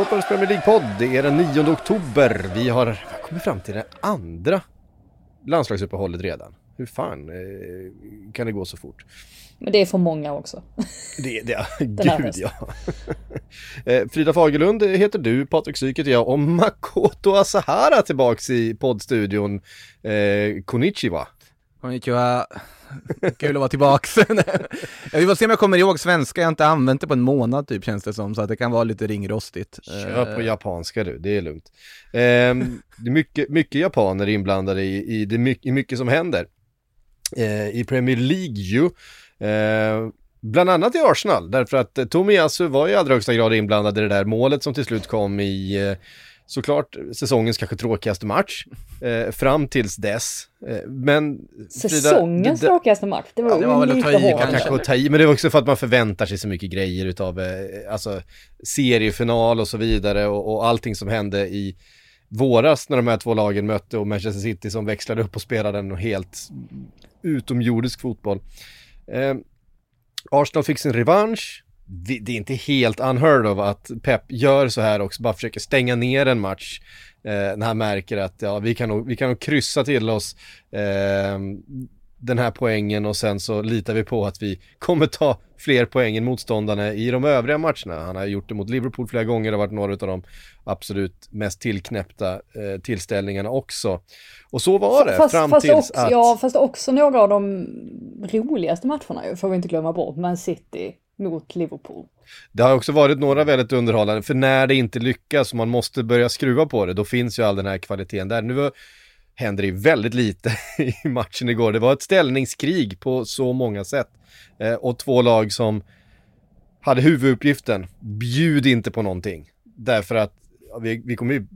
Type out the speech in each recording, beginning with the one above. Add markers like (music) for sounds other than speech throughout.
Fotbollens Premier League-podd, det är den 9 oktober. Vi har kommit fram till det andra landslagsuppehållet redan. Hur fan eh, kan det gå så fort? Men det är för många också. (laughs) Det, det, (laughs) här gud ja. (laughs) Eh, Frida Fagerlund heter du, Patrik Syk heter jag och Makoto Asahara tillbaks i poddstudion. Eh, konnichiwa. Konnichiwa. Kul att vara tillbaks. (laughs) Vi får se om jag kommer ihåg svenska, jag har inte använt det på en månad typ känns det som, så att det kan vara lite ringrostigt. Kör på Eh, japanska du, det är lugnt. Ehm, det är mycket, mycket japaner inblandade i, i, det, my- i mycket som händer. Eh, I Premier League ju. Eh, bland annat i Arsenal, därför att eh, Tomiyasu var i allra högsta grad inblandad i det där målet som till slut kom i eh, såklart säsongens kanske tråkigaste match. Eh, fram tills dess. Eh, men Frida, Säsongens det- det- tråkigaste match. Det var, Ja, det var väl att ta i kanske. kanske att ta i, men det är också för att man förväntar sig så mycket grejer utav, eh, alltså seriefinal och så vidare och, och allting som hände i våras när de här två lagen mötte och Manchester City som växlade upp och spelade en helt utomjordisk fotboll. Eh, Arsenal fick sin revansch. Det är inte helt unheard of att Pep gör så här också, bara försöker stänga ner en match eh, när han märker att ja, vi, kan nog, vi kan nog kryssa till oss eh, den här poängen och sen så litar vi på att vi kommer ta fler poäng än motståndarna i de övriga matcherna. Han har gjort det mot Liverpool flera gånger, det har varit några av de absolut mest tillknäppta eh, tillställningarna också. Och så var det Fast, fram fast, tills också, att... ja, fast också några av de roligaste matcherna ju, får vi inte glömma bort. Man City mot Liverpool. Det har också varit några väldigt underhållande, för när det inte lyckas och man måste börja skruva på det, då finns ju all den här kvaliteten där. Nu var- händer det ju väldigt lite (laughs) i matchen igår. Det var ett ställningskrig på så många sätt. Eh, och två lag som hade huvuduppgiften, bjud inte på någonting. Därför att ja, vi, vi kommer ju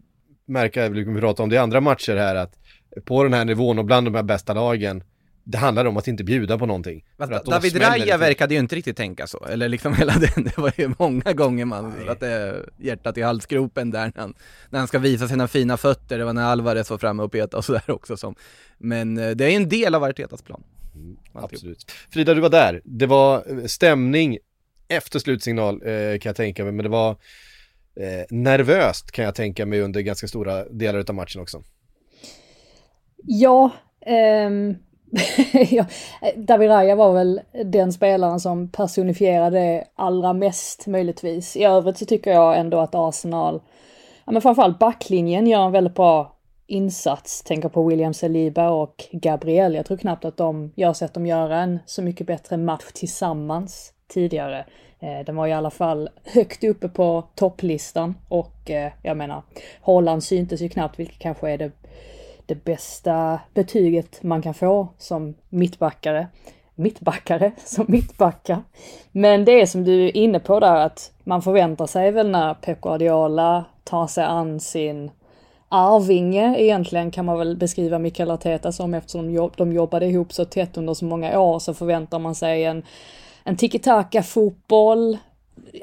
märka, vi kommer prata om det i andra matcher här, att på den här nivån och bland de här bästa lagen, det handlar om att inte bjuda på någonting. att då David det till. verkade ju inte riktigt tänka så, eller liksom (laughs) hela den, det var ju många gånger man satte hjärtat i halsgropen där när han, när han ska visa sina fina fötter, det var när Alvarez var framme och petade och sådär också som, men eh, det är en del av Artetas plan. Alltihop. Absolut. Frida, du var där. Det var eh, stämning efter slutsignal eh, kan jag tänka mig, men det var eh, nervöst kan jag tänka mig under ganska stora delar av matchen också. Ja, ehm, (laughs) ja, David Raya var väl den spelaren som personifierade det allra mest möjligtvis. I övrigt så tycker jag ändå att Arsenal, ja men framförallt backlinjen gör en väldigt bra insats. Tänker på William Saliba och Gabriel. Jag tror knappt att de, jag har sett dem göra en så mycket bättre match tillsammans tidigare. Eh, Den var i alla fall högt uppe på topplistan och eh, jag menar, Holland syntes ju knappt, vilket kanske är det det bästa betyget man kan få som mittbackare. Mittbackare (laughs) som mittbackar. Men det är som du är inne på där att man förväntar sig väl när Pep Guardiola tar sig an sin arvinge egentligen kan man väl beskriva Mikael Arteta som eftersom de jobb- de jobbade ihop så tätt under så många år så förväntar man sig en, en tiki-taka fotboll,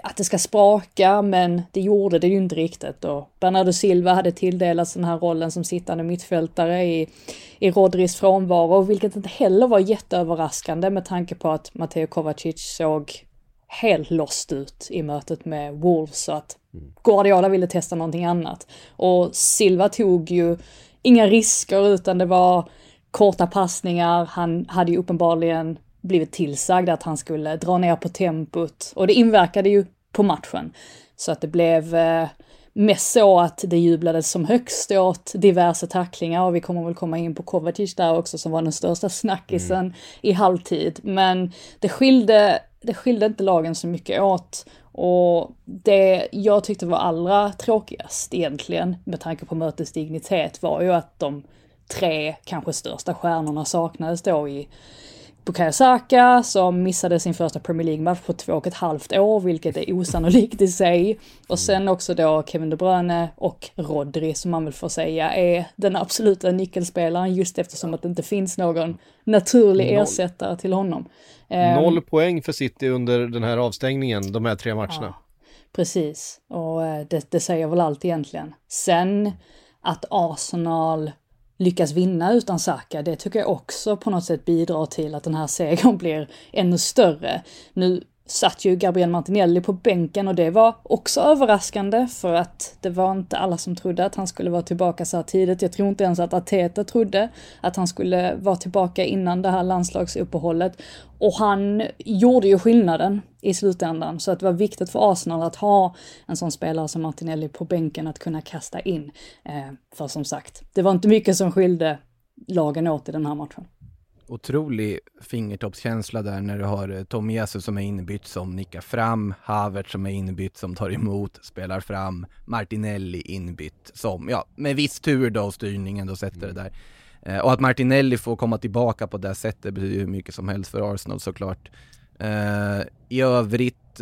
att det ska spraka, men det gjorde det ju inte riktigt. Och Bernardo Silva hade tilldelats den här rollen som sittande mittfältare i, i Rodris frånvaro, vilket inte heller var jätteöverraskande med tanke på att Matteo Kovacic såg helt lost ut i mötet med Wolves, så att Guardiola ville testa någonting annat. Och Silva tog ju inga risker, utan det var korta passningar, han hade ju uppenbarligen blivit tillsagd att han skulle dra ner på tempot och det inverkade ju på matchen. Så att det blev eh, mest så att det jublades som högst åt diverse tacklingar och vi kommer väl komma in på Kovacic där också som var den största snackisen i halvtid. Men det skilde, det skilde inte lagen så mycket åt och det jag tyckte var allra tråkigast egentligen med tanke på mötets dignitet var ju att de tre kanske största stjärnorna saknades då i Bukayo Saka som missade sin första Premier League-match på två och ett halvt år, vilket är osannolikt i sig. Och sen också då Kevin De Bruyne och Rodri som man väl får säga är den absoluta nyckelspelaren just eftersom att det inte finns någon naturlig Noll. ersättare till honom. Ehm, Noll poäng för City under den här avstängningen, de här tre matcherna. Ja, precis, och eh, det, det säger väl allt egentligen. Sen att Arsenal lyckas vinna utan Saka, det tycker jag också på något sätt bidrar till att den här (laughs) segern blir ännu större. Nu satt ju Gabriel Martinelli på bänken och det var också överraskande för att det var inte alla som trodde att han skulle vara tillbaka så här tidigt. Jag tror inte ens att Ateta trodde att han skulle vara tillbaka innan det här landslagsuppehållet. Och han gjorde ju skillnaden i slutändan så att det var viktigt för Arsenal att ha en sån spelare som Martinelli på bänken att kunna kasta in. Eh, för som sagt, det var inte mycket som skilde lagen åt i den här matchen. Otrolig fingertoppskänsla där när du har eh, Tomiyasu som är inbytt som nickar fram, Havert som är inbytt som tar emot, spelar fram, Martinelli inbytt som, ja, med viss tur då styrningen då sätter det där. Eh, och att Martinelli får komma tillbaka på det sättet betyder ju hur mycket som helst för Arsenal såklart. Eh, I övrigt,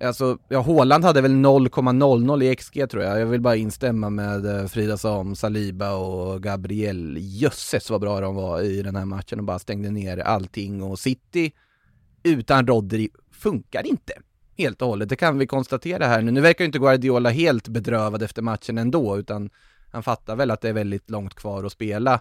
alltså, ja Haaland hade väl 0,00 i XG tror jag. Jag vill bara instämma med eh, Frida som Saliba och Gabriel. Jösses vad bra de var i den här matchen och bara stängde ner allting och City utan Rodri funkar inte. Helt och hållet, det kan vi konstatera här nu. Nu verkar ju inte Guardiola helt bedrövad efter matchen ändå, utan han fattar väl att det är väldigt långt kvar att spela.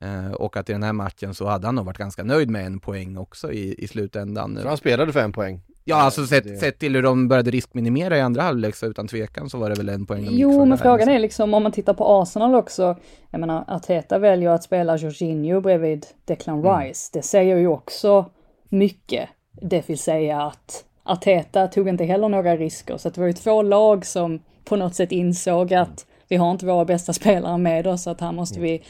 Eh, och att i den här matchen så hade han nog varit ganska nöjd med en poäng också i, i slutändan. Så han spelade för en poäng. Ja, alltså sett, det- sett till hur de började riskminimera i andra halvlek så utan tvekan så var det väl en poäng de Jo, men frågan är liksom om man tittar på Arsenal också. Jag menar, Arteta väljer att spela Jorginho bredvid Declan Rice. Det säger ju också mycket. Det vill säga att Arteta tog inte heller några risker. Så det var ju två lag som på något sätt insåg att vi har inte våra bästa (laughs) spelare med oss. Så att här måste vi,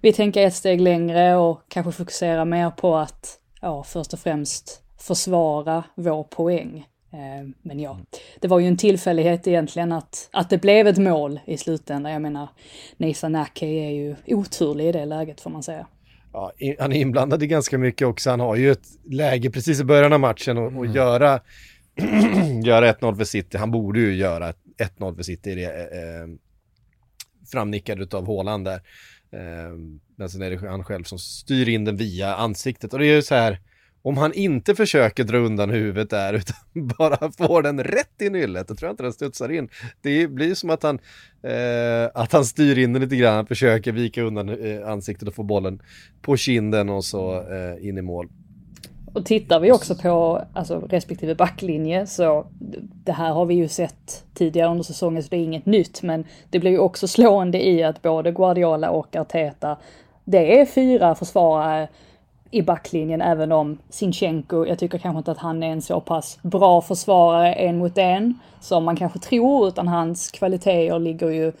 vi tänka ett steg längre och kanske fokusera mer på att, ja, först och främst försvara vår poäng. Eh, Men ja, det var ju en tillfällighet egentligen att, att det blev ett mål i slutändan. Jag menar, Nisa Nake är ju oturlig i det läget får man säga. Ja, han är inblandad i ganska mycket också. Han har ju ett läge precis i början av matchen och, och göra, (clears throat) göra 1-0 för City. Han borde ju göra ett 1-0 för City. Det, eh, eh, framnickad utav Haaland där. Eh, men sen är det han själv som styr in den via ansiktet. Och det är ju så här, om han inte försöker dra undan huvudet där (laughs) utan bara får den rätt i nyllet, då tror jag inte den studsar in. Det blir som att han, eh, att han styr in den lite grann, försöker vika undan eh, ansiktet och få bollen på kinden och så eh, in i mål. Och tittar vi också på alltså, respektive backlinje så det här har vi ju sett tidigare under säsongen så det är inget nytt men det blir ju också slående i att både Guardiola och Arteta det är fyra försvarare i backlinjen även om Sinchenko, jag tycker kanske inte att han är en så pass bra försvarare en mot en som man kanske tror utan hans kvaliteter ligger ju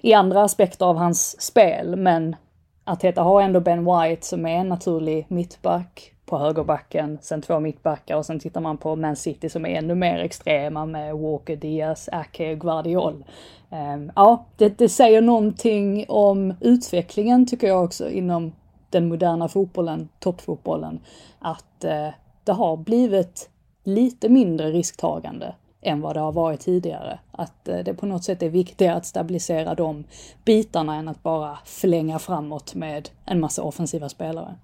i andra aspekter av hans spel men Arteta har ändå Ben White som är en naturlig mittback på högerbacken, sen två mittbackar och sen tittar man på Man City som är ännu mer extrema med Walker, Diaz, Ake och Guardiol. Um, ja, det, det säger någonting om utvecklingen tycker jag också inom den moderna fotbollen, toppfotbollen, att eh, det har blivit lite mindre risktagande än vad det har varit tidigare. Att eh, det på något sätt är viktigare att stabilisera de bitarna än att bara förlänga framåt med en massa offensiva spelare.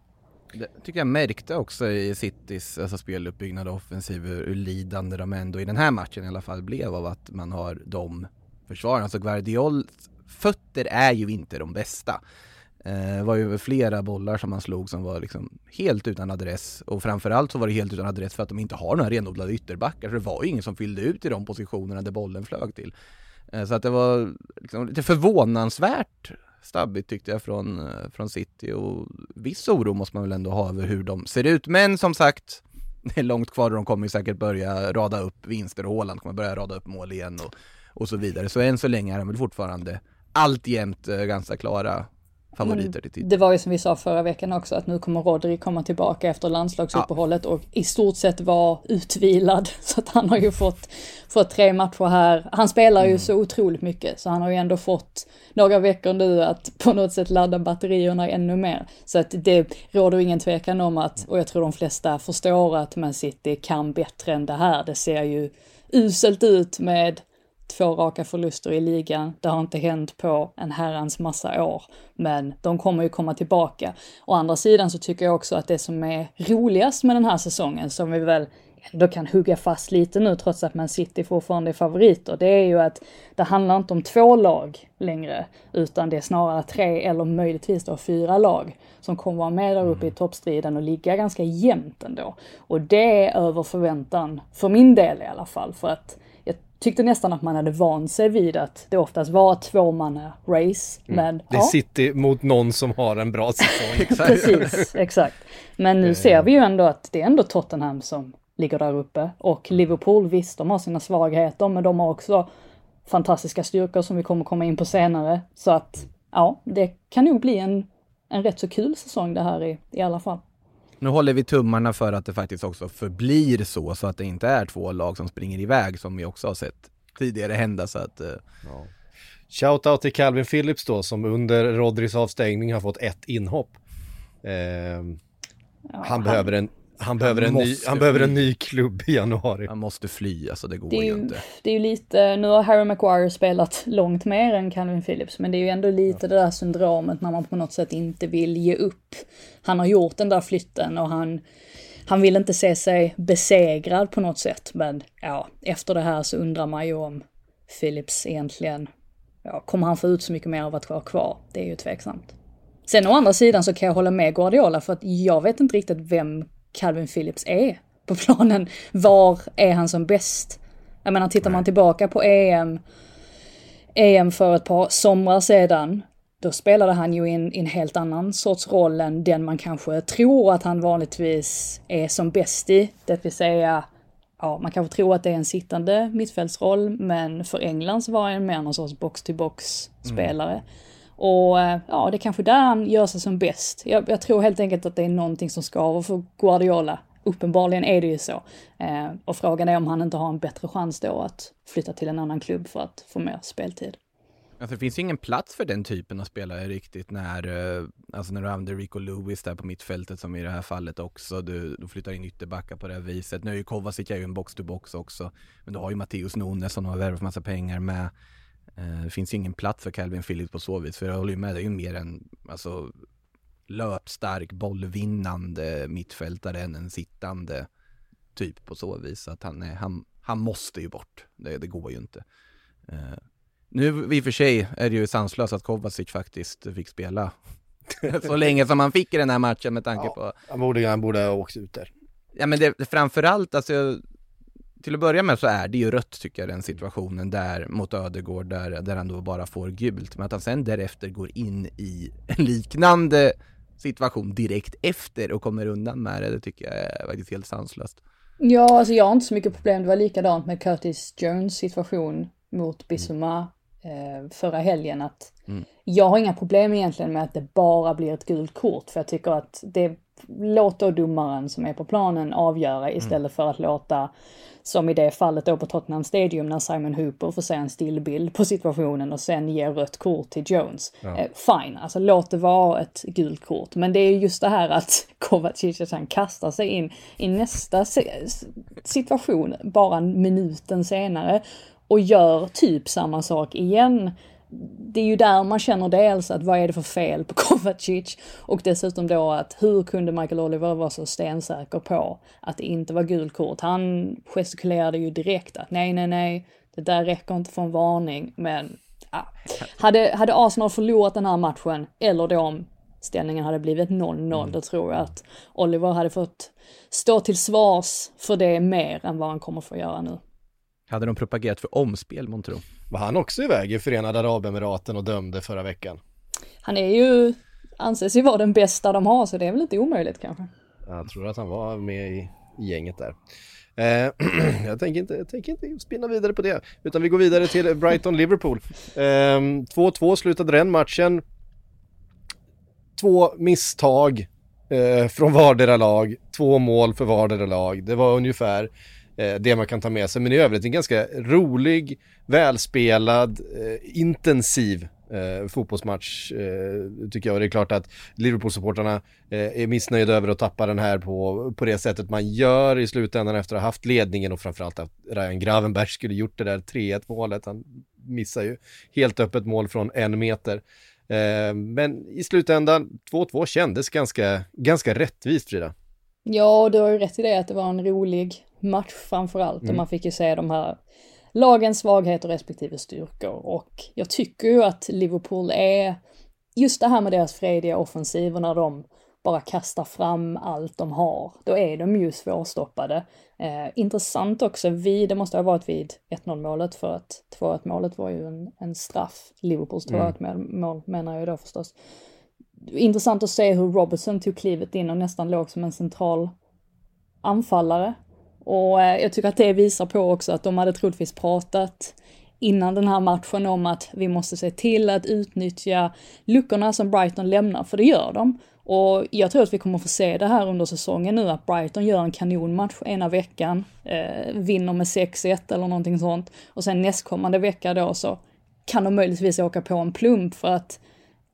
Det tycker jag märkte också i Citys alltså speluppbyggnad och offensiv hur lidande de ändå i den här matchen i alla fall blev av att man har de försvararna. Alltså Guardiols fötter är ju inte de bästa. Eh, Det var ju flera bollar som han slog som var liksom helt utan adress och framförallt så var det helt utan adress för att de inte har några renodlade ytterbackar så det var ju ingen som fyllde ut i de positionerna där bollen flög till. Eh, Så att det var liksom lite förvånansvärt stabbigt tyckte jag från, eh, från City och viss oro måste man väl ändå ha över hur de ser ut. Men som sagt, (laughs) det är långt kvar och de kommer ju säkert börja rada upp vinster och Håland kommer börja rada upp mål igen och, och så vidare. Så än så länge är de väl fortfarande alltjämt eh, ganska klara favoriter till titeln. Det var ju som vi sa förra veckan också att nu kommer Rodri komma tillbaka efter landslagsuppehållet och i stort sett vara utvilad. (laughs) Så att han har ju fått, fått tre matcher här. Han spelar ju så otroligt mycket så han har ju ändå fått några veckor nu att på något sätt ladda batterierna ännu mer. Så att det råder ingen tvekan om att, och jag tror de flesta förstår att Man City kan bättre än det här. Det ser ju uselt ut med två raka förluster i ligan. Det har inte hänt på en herrans massa år, men de kommer ju komma tillbaka. Å andra sidan så tycker jag också att det som är roligast med den här säsongen, som vi väl ändå kan hugga fast lite nu trots att Man City fortfarande är favoriter, det är ju att det handlar inte om två lag längre, utan det är snarare tre eller möjligtvis då fyra lag som kommer vara med där uppe i toppstriden och ligga ganska jämnt ändå. Och det är över förväntan, för min del i alla fall, för att tyckte nästan att man hade vant sig vid att det oftast var tvåmanna race. Mm. Men, det är ja. City mot någon som har en bra (laughs) säsong. Precis, exakt. Men nu ser vi ju ändå att det är ändå Tottenham som ligger där uppe. Och Liverpool, visst, de har sina svagheter, men de har också fantastiska styrkor som vi kommer komma in på senare. Så att, ja, det kan nog bli en, en rätt så kul säsong det här i, i alla fall. Nu håller vi tummarna för att det faktiskt också förblir så, så att det inte är två lag som springer iväg som vi också har sett tidigare hända. Så att, uh... ja. Shoutout till Calvin Phillips då, som under Rodris avstängning har fått ett inhopp. Eh, ja, han, behöver en han behöver, en ny, han behöver en ny klubb i januari. Han måste fly, alltså det går det ju, ju inte. Det är ju lite, nu har Harry Maguire spelat långt mer än Calvin Phillips, men det är ju ändå lite ja. det där syndromet när man på något sätt inte vill ge upp. Han har gjort den där flytten och han, han vill inte se sig besegrad på något sätt, men ja, efter det här så undrar man ju om Phillips egentligen, ja, kommer han få ut så mycket mer av att vara kvar? Det är ju tveksamt. Sen å andra sidan så kan jag hålla med Guardiola för att jag vet inte riktigt vem Calvin Phillips är på planen. Var är han som bäst? Jag menar, tittar man tillbaka på EM, EM för ett par somrar sedan, då spelade han ju in en helt annan sorts roll än den man kanske tror att han vanligtvis är som bäst i. Det vill säga, ja, man kanske tror att det är en sittande mittfältsroll, men för Englands var han mer någon sorts box-to-box-spelare. Mm. Och eh, ja, det är kanske där han gör sig som bäst. Jag, jag, tror helt enkelt att det är någonting som skaver för Guardiola. Uppenbarligen är det ju så. Eh, och frågan är om han inte har en bättre chans då att flytta till en annan klubb för att få mer speltid. Alltså det finns ju ingen plats för den typen av spelare riktigt när, eh, alltså när du använder Rico Lewis där på mittfältet som i det här fallet också, du, du flyttar in ytterbackar på det här viset. Nu är ju Kovacic är ju en box-to-box också, men du har ju Matteus Nunes som har värvat massa pengar med. Eh, det finns ju ingen plats för Calvin Phillips på så vis, för jag håller ju med, det är ju mer en alltså, löpstark, bollvinnande mittfältare än en sittande typ på så vis. Att han, är, han, han måste ju bort, det, det går ju inte. Uh, nu i och för sig är det ju sanslöst att Kovacic faktiskt fick spela (laughs) så länge som han fick i den här matchen med tanke ja, på... Han borde, han borde ha åkt ut där. Ja men det, framförallt, alltså till att börja med så är det ju rött tycker jag den situationen där mot Ödegård där, där han då bara får gult. Men att han sen därefter går in i en liknande situation direkt efter och kommer undan med det, det tycker jag är faktiskt helt sanslöst. Ja, alltså jag har inte så mycket problem. Det var likadant med Curtis Jones situation mot Bissuma eh, förra helgen. Att mm. Jag har inga problem egentligen med att det bara blir ett gult kort, för jag tycker att det låter domaren som är på planen avgöra istället mm. för att låta som i det fallet då på Tottenham Stadium när Simon Hooper får se en stillbild på situationen och sen ger rött kort till Jones. Ja. Eh, fine, alltså låt det vara ett gult kort. Men det är just det här att (laughs) Kovacic han kastar sig in i nästa situation bara minuten senare och gör typ samma sak igen det är ju där man känner dels att vad är det för fel på (laughs) Kovacic och dessutom då att hur kunde Michael Oliver vara så stensäker på att det inte var gult kort? Han gestikulerade ju direkt att nej, nej, nej, det där räcker inte för en varning, men ja. (laughs) Hade, hade Arsenal förlorat den här matchen, eller då om ställningen hade blivit 0-0, mm. då tror jag att Oliver hade fått stå till svars för det mer än vad han kommer få göra nu. Hade de propagerat för omspel, månntro? Var han också iväg i Förenade Arabemiraten och dömde förra veckan? Han är ju, anses ju vara den bästa de har, så det är väl inte omöjligt kanske. Jag tror att han var med i, i gänget där. Eh, (clears throat) jag, tänker inte, jag tänker inte spinna vidare på det, utan vi går vidare till Brighton-Liverpool. 2-2 eh, slutade den matchen. två misstag eh, från vardera lag, två mål för vardera lag. Det var ungefär Eh, det man kan ta med sig. Men i övrigt en ganska rolig, välspelad, eh, intensiv eh, fotbollsmatch eh, tycker jag. Och det är klart att Liverpool-supportrarna eh, är missnöjda över att tappa den här på, på det sättet man gör i slutändan efter att ha haft ledningen och framförallt att Ryan Gravenberg skulle gjort det där 3-1 målet. Han missar ju helt öppet mål från en meter. Eh, men i slutändan, 2-2 kändes ganska, ganska rättvist Frida. Ja, du har ju rätt i det att det var en rolig match framförallt mm. och man fick ju se de här lagens svagheter respektive styrkor och jag tycker ju att Liverpool är just det här med deras frediga offensiver när de bara kastar fram allt de har, då är de ju svårstoppade. Eh, intressant också, vi, det måste ha varit vid 1-0 målet för att 2-1 målet var ju en, en straff, Liverpools 2-1 mm. mål menar jag då förstås. Intressant att se hur Robertson tog klivet in och nästan låg som en central anfallare och eh, jag tycker att det visar på också att de hade troligtvis pratat innan den här matchen om att vi måste se till att utnyttja luckorna som Brighton lämnar, för det gör de. Och jag tror att vi kommer få se det här under säsongen nu, att Brighton gör en kanonmatch ena veckan, eh, vinner med 6-1 eller någonting sånt. Och sen nästkommande vecka då så kan de möjligtvis åka på en plump för att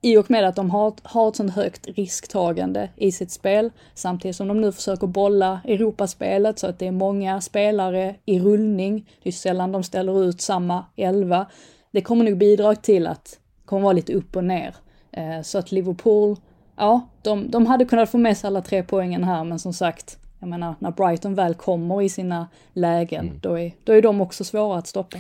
i och med att de har, har ett sånt högt risktagande i sitt spel, samtidigt som de nu försöker bolla Europaspelet så att det är många spelare i rullning, det är sällan de ställer ut samma elva. Det kommer nog bidra till att det kommer vara lite upp och ner. Eh, så att Liverpool, ja, de, de hade kunnat få med sig alla tre poängen här, men som sagt, jag menar, när Brighton väl kommer i sina lägen, mm. då, är, då är de också svåra att stoppa.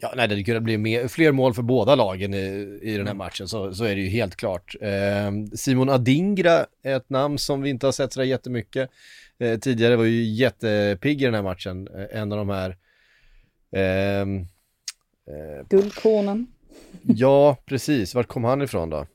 Ja, nej, det kunde bli mer, fler mål för båda lagen i, i den här mm. matchen, så, så är det ju helt klart. Eh, Simon Adingra är ett namn som vi inte har sett sådär jättemycket. Eh, tidigare var ju jättepigg i den här matchen, eh, en av de här ehm, eh, Guldkornen. Ja, precis. Vart kom han ifrån då?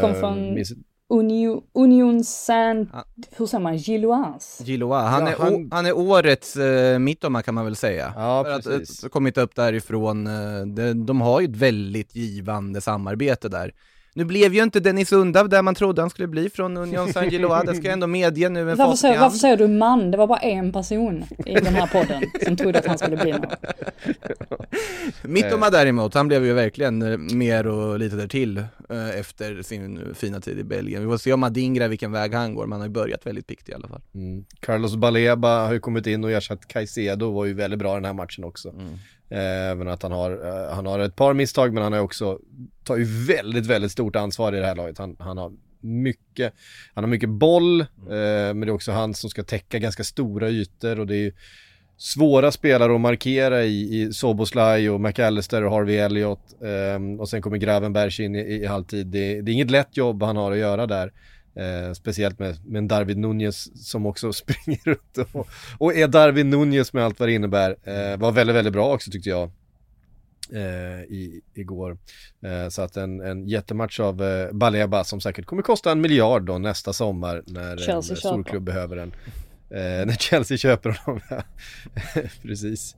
kom från minns... Union, Union Saint, ja. hur säger man, Gilloise? Gilloise, han, ja, är, han... han är årets uh, mittoma kan man väl säga. Ja, För precis. Att, kommit upp därifrån, uh, de, de har ju ett väldigt givande samarbete där. Nu blev ju inte Dennis Undav där man trodde han skulle bli från Union Saint-Gilloise, det ska jag ändå medge nu med varför, säger, varför säger du man? Det var bara en person i den här podden som trodde att han skulle bli någon. (laughs) Mittoma däremot, han blev ju verkligen eh, mer och lite där till eh, efter sin fina tid i Belgien. Vi får se om Adingra vilken väg han går, men han har ju börjat väldigt pikt i alla fall. Mm. Carlos Baleba har ju kommit in och ersatt Caicedo, var ju väldigt bra i den här matchen också. Mm. Även att han har, eh, han har ett par misstag men han har också, tar ju väldigt, väldigt stort ansvar i det här laget. Han, han har mycket, han har mycket boll, mm. eh, men det är också han som ska täcka ganska stora ytor och det är ju svåra spelare att markera i, i Soboslaj och McAllister och Harvey Elliott eh, och sen kommer Gravenberg in i, i halvtid. Det, det, är inget lätt jobb han har att göra där. Eh, speciellt med, med Darwin Nunez som också (laughs) springer runt och, och är Darwin Nunez med allt vad det innebär. Eh, var väldigt, väldigt bra också tyckte jag. Eh, i, igår. Eh, så att en, en jättematch av eh, Baleba som säkert kommer kosta en miljard då nästa sommar när Chelsea en storklubb behöver den. Eh, när Chelsea köper honom, (laughs) precis.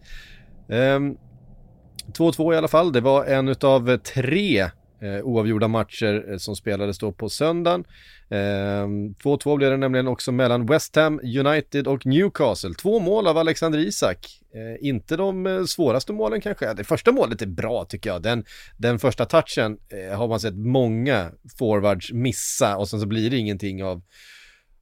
2-2 ehm, i alla fall, det var en utav tre eh, oavgjorda matcher eh, som spelades då på söndagen. Ehm, 2-2 blev det nämligen också mellan West Ham United och Newcastle. Två mål av Alexander Isak. Eh, inte de eh, svåraste målen kanske. Det första målet är bra tycker jag. Den, den första touchen eh, har man sett många forwards missa och sen så blir det ingenting av,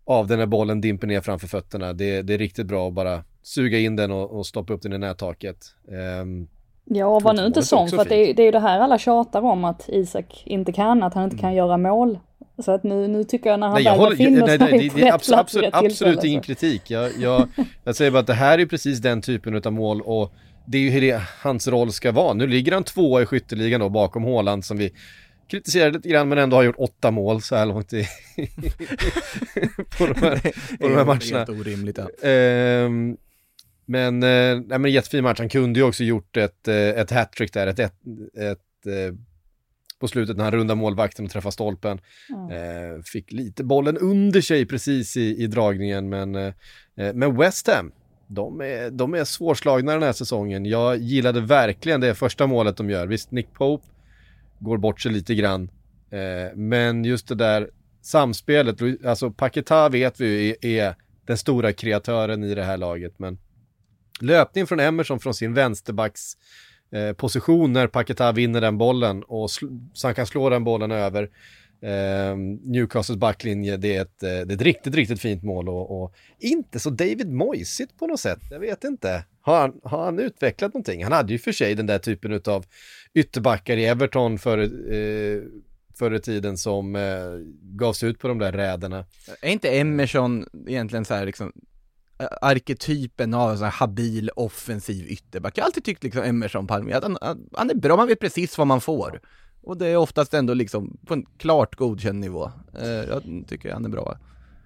av den här bollen dimper ner framför fötterna. Det, det är riktigt bra att bara suga in den och, och stoppa upp den i nättaket. Um, Ja, var nu inte sån, för att det är, det är ju det här alla tjatar om att Isak inte kan, att han inte kan mm. göra mål. Så att nu, nu tycker jag när han nej, väl befinner sig nej, nej, det, är absolut, absolut, absolut ingen kritik. Jag, jag, jag säger bara att det här är precis den typen av mål och det är ju hur det, hans roll ska vara. Nu ligger han tvåa i skytteligan då bakom Håland som vi kritiserade lite grann men ändå har gjort åtta mål så här långt i, (laughs) på, de här, på de här matcherna. Helt orimligt. Ja. Um, men, eh, nej, men jättefin match. Han kunde ju också gjort ett, eh, ett hattrick där, ett, ett, ett eh, på slutet när han rundar målvakten och träffar stolpen. Mm. Fick lite bollen under sig precis i, i dragningen, men, men West Ham, de är, de är svårslagna den här säsongen. Jag gillade verkligen det första målet de gör. Visst, Nick Pope går bort sig lite grann, men just det där samspelet, alltså Paketa vet vi är, är den stora kreatören i det här laget, men löpning från Emerson från sin vänsterbacks eh, position när Paketa vinner den bollen och så han kan slå den bollen över eh, Newcastles backlinje. Det är ett, eh, det är ett riktigt, riktigt fint mål och, och inte så David Moisigt på något sätt. Jag vet inte. Har han, har han utvecklat någonting? Han hade ju för sig den där typen av ytterbackar i Everton för eh, förr i tiden som eh, gavs ut på de där räderna. Är inte Emerson egentligen så här liksom arketypen av en sån här habil offensiv ytterback. Jag har alltid tyckt liksom Emerson Palme, att han, han är bra, man vet precis vad man får. Och det är oftast ändå liksom på en klart godkänd nivå. Eh, jag tycker han är bra.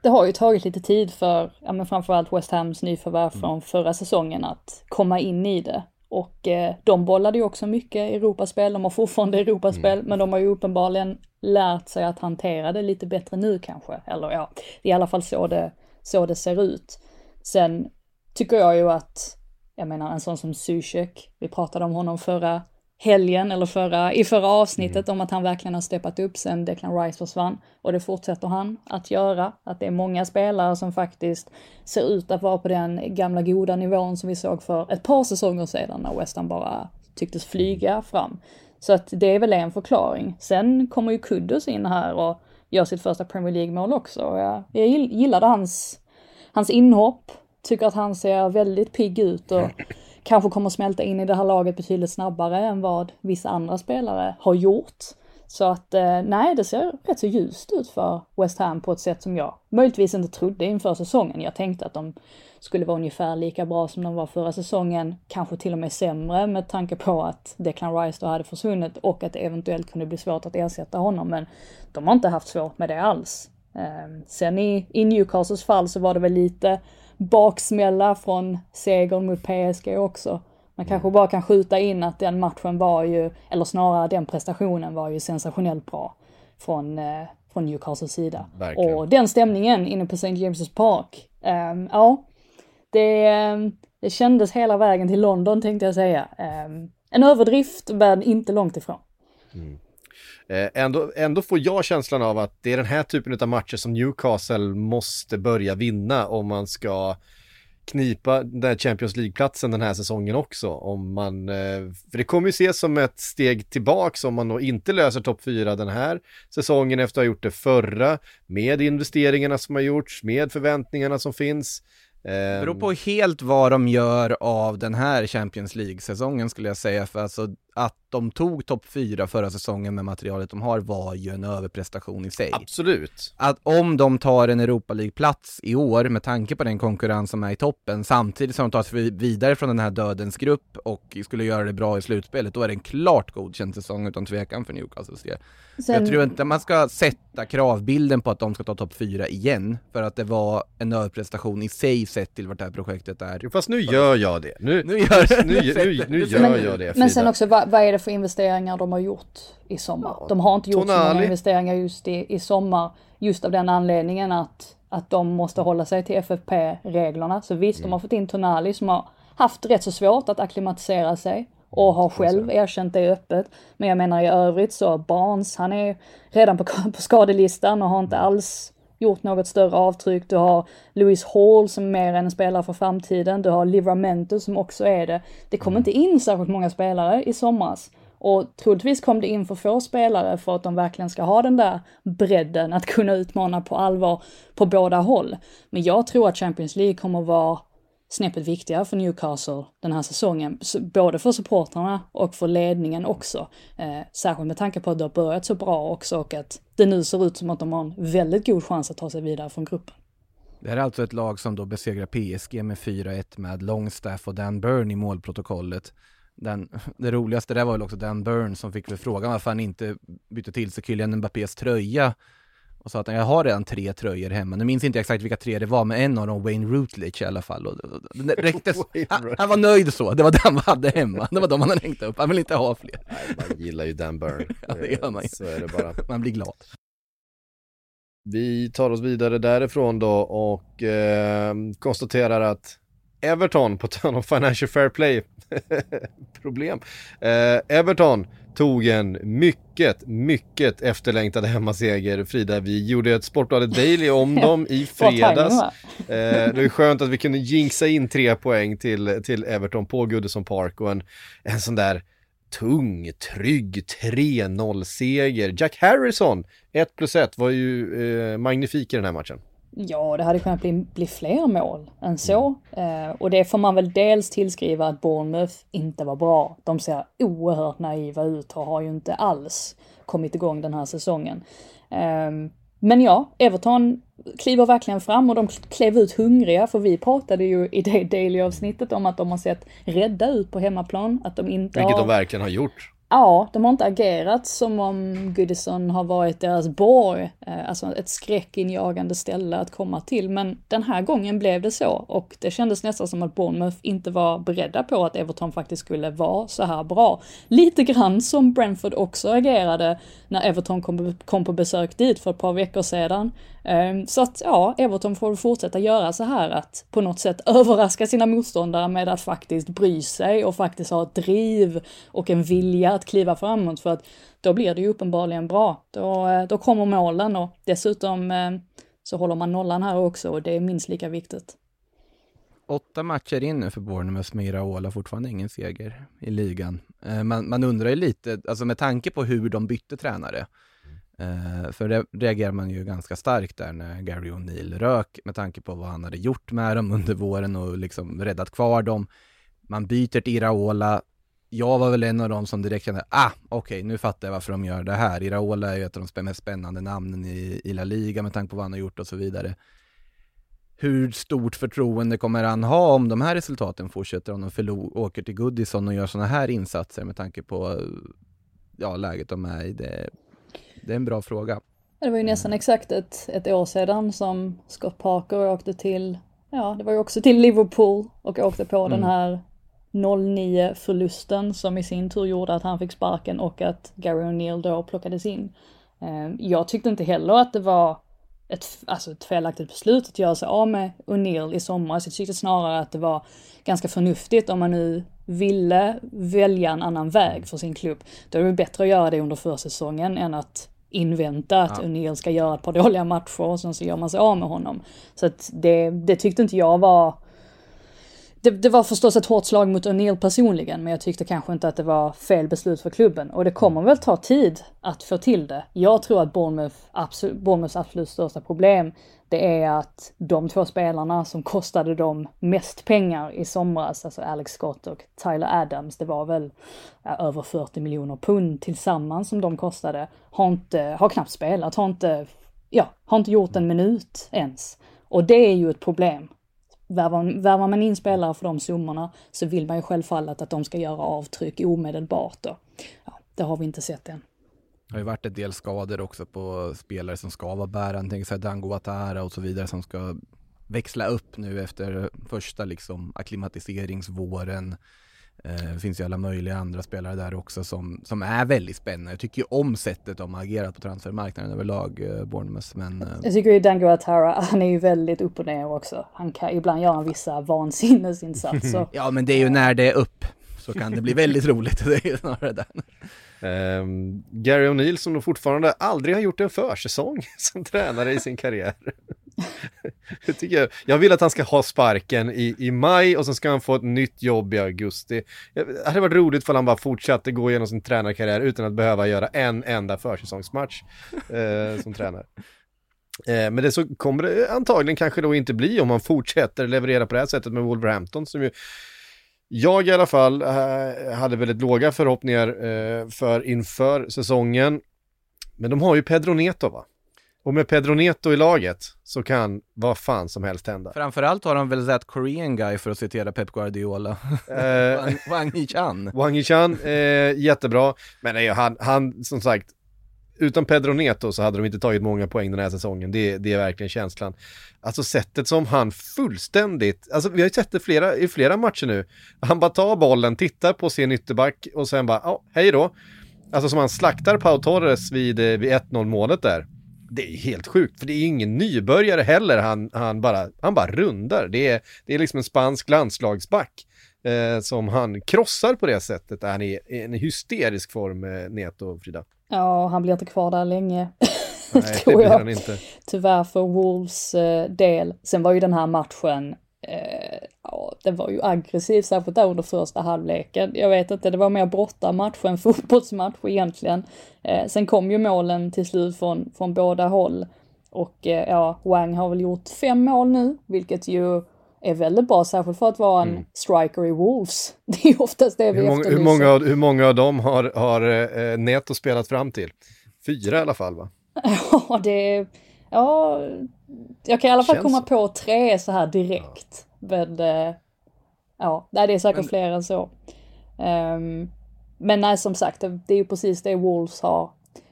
Det har ju tagit lite tid för, ja men framförallt West Hams nyförvärv mm. från förra säsongen att komma in i det. Och eh, de bollade ju också mycket Europaspel, de har fortfarande Europaspel, mm. men de har ju uppenbarligen lärt sig att hantera det lite bättre nu kanske. Eller ja, i alla fall så det, så det ser ut. Sen tycker jag ju att, jag menar en sån som Zuzek, vi pratade om honom förra helgen eller förra, i förra avsnittet mm. om att han verkligen har steppat upp sen Declan Rice försvann. Och det fortsätter han att göra. Att det är många spelare som faktiskt ser ut att vara på den gamla goda nivån som vi såg för ett par säsonger sedan när West Ham bara tycktes flyga fram. Så att det är väl en förklaring. Sen kommer ju Kudus in här och gör sitt första Premier League-mål också. Jag, jag gillade hans, hans inhopp, tycker att han ser väldigt pigg ut och kanske kommer smälta in i det här laget betydligt snabbare än vad vissa andra spelare har gjort. Så att eh, nej, det ser rätt så ljust ut för West Ham på ett sätt som jag möjligtvis inte trodde inför säsongen. Jag tänkte att de skulle vara ungefär lika bra som de var förra säsongen, kanske till och med sämre med tanke på att Declan Rice då hade försvunnit och att det eventuellt kunde bli svårt att ersätta honom. Men de har inte haft svårt med det alls. Eh, sen i, i Newcastles fall så var det väl lite baksmälla från segern mot PSG också. Man kanske bara kan skjuta in att den matchen var ju, eller snarare den prestationen var ju sensationellt bra från, eh, från Newcastles sida. Verkligen. Och den stämningen inne på St. James' Park, um, ja, det, ehm, det kändes hela vägen till London tänkte jag säga. Um, en överdrift, men inte långt ifrån. Mm. Eh, ändå, ändå får jag känslan av att det är den här typen av matcher som Newcastle måste börja vinna om man ska knipa den där Champions League-platsen den här säsongen också. Om man, eh, för det kommer ju ses som ett steg tillbaks om man då inte löser topp 4 den här säsongen efter att ha gjort det förra, med investeringarna som har gjorts, med förväntningarna som finns. Det beror på helt vad de gör av den här Champions League-säsongen skulle jag säga, för alltså att de tog topp fyra förra säsongen med materialet de har var ju en överprestation i sig. Absolut. Att om de tar en Europa League-plats i år med tanke på den konkurrens som är i toppen samtidigt som de tar sig vidare från den här dödens grupp och skulle göra det bra i slutspelet, då är det en klart godkänd säsong utan tvekan för Newcastle. Sen... Jag tror inte man ska sätta kravbilden på att de ska ta topp fyra igen, för att det var en överprestation i sig sett till vart det här projektet är. Jo, fast nu gör jag det. Nu, nu gör, (laughs) nu, nu, nu gör men, jag det. Men sen också, vad, vad, är det för investeringar de har gjort i sommar? De har inte gjort Tonali. så många investeringar just i, i sommar, just av den anledningen att, att de måste hålla sig till FFP-reglerna. Så visst, mm. de har fått in Tonali som har haft rätt så svårt att akklimatisera sig och har själv erkänt det öppet. Men jag menar i övrigt så Barnes, han är redan på, (laughs) på skadelistan och har inte alls gjort något större avtryck. Du har Louis Hall som är mer än en spelare för framtiden. Du har Livramento som också är det. Det kom inte in särskilt många spelare i somras. Och troligtvis kom det in för få spelare för att de verkligen ska ha den där bredden att kunna utmana på allvar på båda håll. Men jag tror att Champions League kommer vara snäppet viktigare för Newcastle den här säsongen. Både för supportrarna och för ledningen också. Eh, särskilt med tanke på att det har börjat så bra också och att det nu ser ut som att de har en väldigt god chans att ta sig vidare från gruppen. Det här är alltså ett lag som då besegrar PSG med 4-1 med Longstaff och Dan Burn i målprotokollet. Den, (laughs) det roligaste där var väl också Dan Burn som fick väl frågan varför han inte bytte till sig Kylian Mbappés tröja och sa att jag har redan tre tröjor hemma. Nu minns inte exakt vilka tre det var, men en av dem Wayne Routledge i alla fall. Och räcktes, (laughs) han, han, var nöjd så, det var den han hade hemma. Det var de han hade hängt upp, han vill inte ha fler. Nej, man gillar ju Dan Burn. (laughs) ja, det gör man Så är det bara. Man blir glad. Vi tar oss vidare därifrån då och eh, konstaterar att Everton, på tal om Financial Fair Play problem. (laughs) Eh, Everton tog en mycket, mycket efterlängtad hemmaseger. Frida, vi gjorde ett Sportbladet Daily om (laughs) dem i fredags. Eh, det är skönt att vi kunde jinxa in tre poäng till, till Everton på Goodison Park och en, en sån där tung, trygg 3-0-seger. Jack Harrison, 1 plus 1, var ju eh, magnifik i den här matchen. Ja, det hade kunnat bli, bli fler mål än så. Eh, och det får man väl dels tillskriva att Bournemouth inte var bra. De ser oerhört naiva ut och har ju inte alls kommit igång den här säsongen. Eh, men ja, Everton kliver verkligen fram och de klev ut hungriga för vi pratade ju i det daily-avsnittet om att de har sett rädda ut på hemmaplan. Att de inte Vilket har... de verkligen har gjort. Ja, de har inte agerat som om Goodison har varit deras borg, eh, alltså ett skräckinjagande ställe att komma till. Men den här gången blev det så och det kändes nästan som att Bournemouth inte var beredda på att Everton faktiskt skulle vara så här bra. Lite grann som Brentford också agerade när Everton kom, kom på besök dit för ett par veckor sedan. Ehm, så att ja, Everton får fortsätta göra så här att på något sätt (laughs) överraska sina motståndare med att faktiskt bry sig och faktiskt ha ett driv och en vilja att kliva framåt för att då blir det ju uppenbarligen bra. Då, eh, då kommer målen och dessutom ehm, så håller man nollan här också och det är minst lika viktigt. Åtta matcher in nu för Bournemouth med Iraola, fortfarande ingen seger i ligan. Ehm, man, man undrar ju lite, alltså med tanke på hur de bytte tränare, Eh, för det reagerar man ju ganska starkt där när Gary O'Neill rök med tanke på vad han hade gjort med dem under våren och liksom räddat kvar dem. Man byter till Iraola. Jag var väl en av dem som direkt kände, ah, okej, okay, nu fattar jag varför de gör det här. Iraola är ju ett av de mest spännande namnen i, i La Liga med tanke på vad han har gjort och så vidare. Hur stort förtroende kommer han ha om de här resultaten fortsätter, om de förlor, åker till Goodison och gör sådana här insatser med tanke på ja, läget de är i? Det det är en bra fråga. Det var ju nästan exakt ett, ett år sedan som Scott Parker åkte till, ja det var ju också till Liverpool och åkte på mm. den här 0-9 förlusten som i sin tur gjorde att han fick sparken och att Gary O'Neill då plockades in. Ehm, jag tyckte inte heller att det var ett, alltså ett felaktigt beslut att göra sig av med O'Neill i somras. Jag tyckte snarare att det var ganska förnuftigt om man nu ville välja en annan väg för sin klubb. Då är det bättre att göra det under försäsongen än att invänta att ja. O'Neill ska göra ett par dåliga matcher och sen så gör man sig av med honom. Så att det, det tyckte inte jag var det, det, var förstås ett hårt slag mot O'Neill personligen, men jag tyckte kanske inte att det var fel beslut för klubben. Och det kommer väl ta tid att få till det. Jag tror att Bournemouth, absolut, Bournemouths absolut största problem, det är att de två spelarna som kostade dem mest pengar i somras, alltså Alex Scott och Tyler Adams, det var väl över 40 miljoner pund tillsammans som de kostade, har inte, har knappt spelat, har inte, ja, har inte gjort en minut ens. Och det är ju ett problem värvar, värvar man in spelare för de summorna så vill man ju självfallet att de ska göra avtryck omedelbart. Då. Ja, det har vi inte sett än. Det har ju varit en del skador också på spelare som ska vara bärande, tänk sig Dango Atara och så vidare som ska växla upp nu efter första liksom akklimatiseringsvåren. Eh, det finns ju alla möjliga andra spelare där också som, som är väldigt spännande. Jag tycker ju om sättet de har agerat på transfermarknaden överlag, eh, Bournemouth. Men, eh... Jag tycker ju Dango Atara, han är ju väldigt upp och ner också. Han kan ibland göra vissa vansinnesinsatser. (laughs) ja, men det är ju när det är upp så kan det bli väldigt roligt. (laughs) Det är ju snarare den. Um, Gary O'Neill som nog fortfarande aldrig har gjort en försäsong (laughs) som tränare i sin karriär. (laughs) det tycker jag. jag vill att han ska ha sparken i, i maj och sen ska han få ett nytt jobb i augusti. Det hade varit roligt för han bara fortsatte gå igenom sin tränarkarriär utan att behöva göra en enda försäsongsmatch eh, som tränare. Eh, men det så kommer det antagligen kanske då inte bli om man fortsätter leverera på det här sättet med Wolverhampton som ju jag i alla fall eh, hade väldigt låga förhoppningar eh, för inför säsongen. Men de har ju Pedro Neto va? Och med Pedro Neto i laget så kan vad fan som helst hända. Framförallt har de väl sett Korean guy för att citera Pep Guardiola. Eh, (laughs) Wang Hichan. Wang Hichan, eh, jättebra. Men nej, han, han, som sagt, utan Pedro Neto så hade de inte tagit många poäng den här säsongen. Det, det är verkligen känslan. Alltså sättet som han fullständigt, alltså vi har ju sett det flera, i flera matcher nu. Han bara tar bollen, tittar på sin ytterback och sen bara, ja, hej då. Alltså som han slaktar Pau Torres vid, vid 1-0 målet där det är helt sjukt, för det är ingen nybörjare heller, han, han, bara, han bara rundar. Det är, det är liksom en spansk landslagsback eh, som han krossar på det sättet. Han är i en hysterisk form, eh, Neto, Frida. Ja, han blir inte kvar där länge. (laughs) Nej, det blir han inte. Tyvärr för Wolves eh, del. Sen var ju den här matchen eh, ja, den var ju aggressiv, särskilt där under första halvleken. Jag vet inte, det var mer brottarmatch än (laughs) fotbollsmatch egentligen. Eh, sen kom ju målen till slut från, från båda håll. Och eh, ja, Wang har väl gjort fem mål nu, vilket ju är väldigt bra, särskilt för att vara en mm. striker i Wolves. (laughs) Det är oftast det vi hur många, hur många, av, hur många av dem har, har eh, Neto spelat fram till? Fyra i alla fall va? (laughs) Ja, det... Ja, jag kan i alla fall Känns komma på tre så här direkt. Ja. Men, eh, ja, det är säkert men... fler än så. Um, men nej, som sagt, det, det är ju precis det Wolves har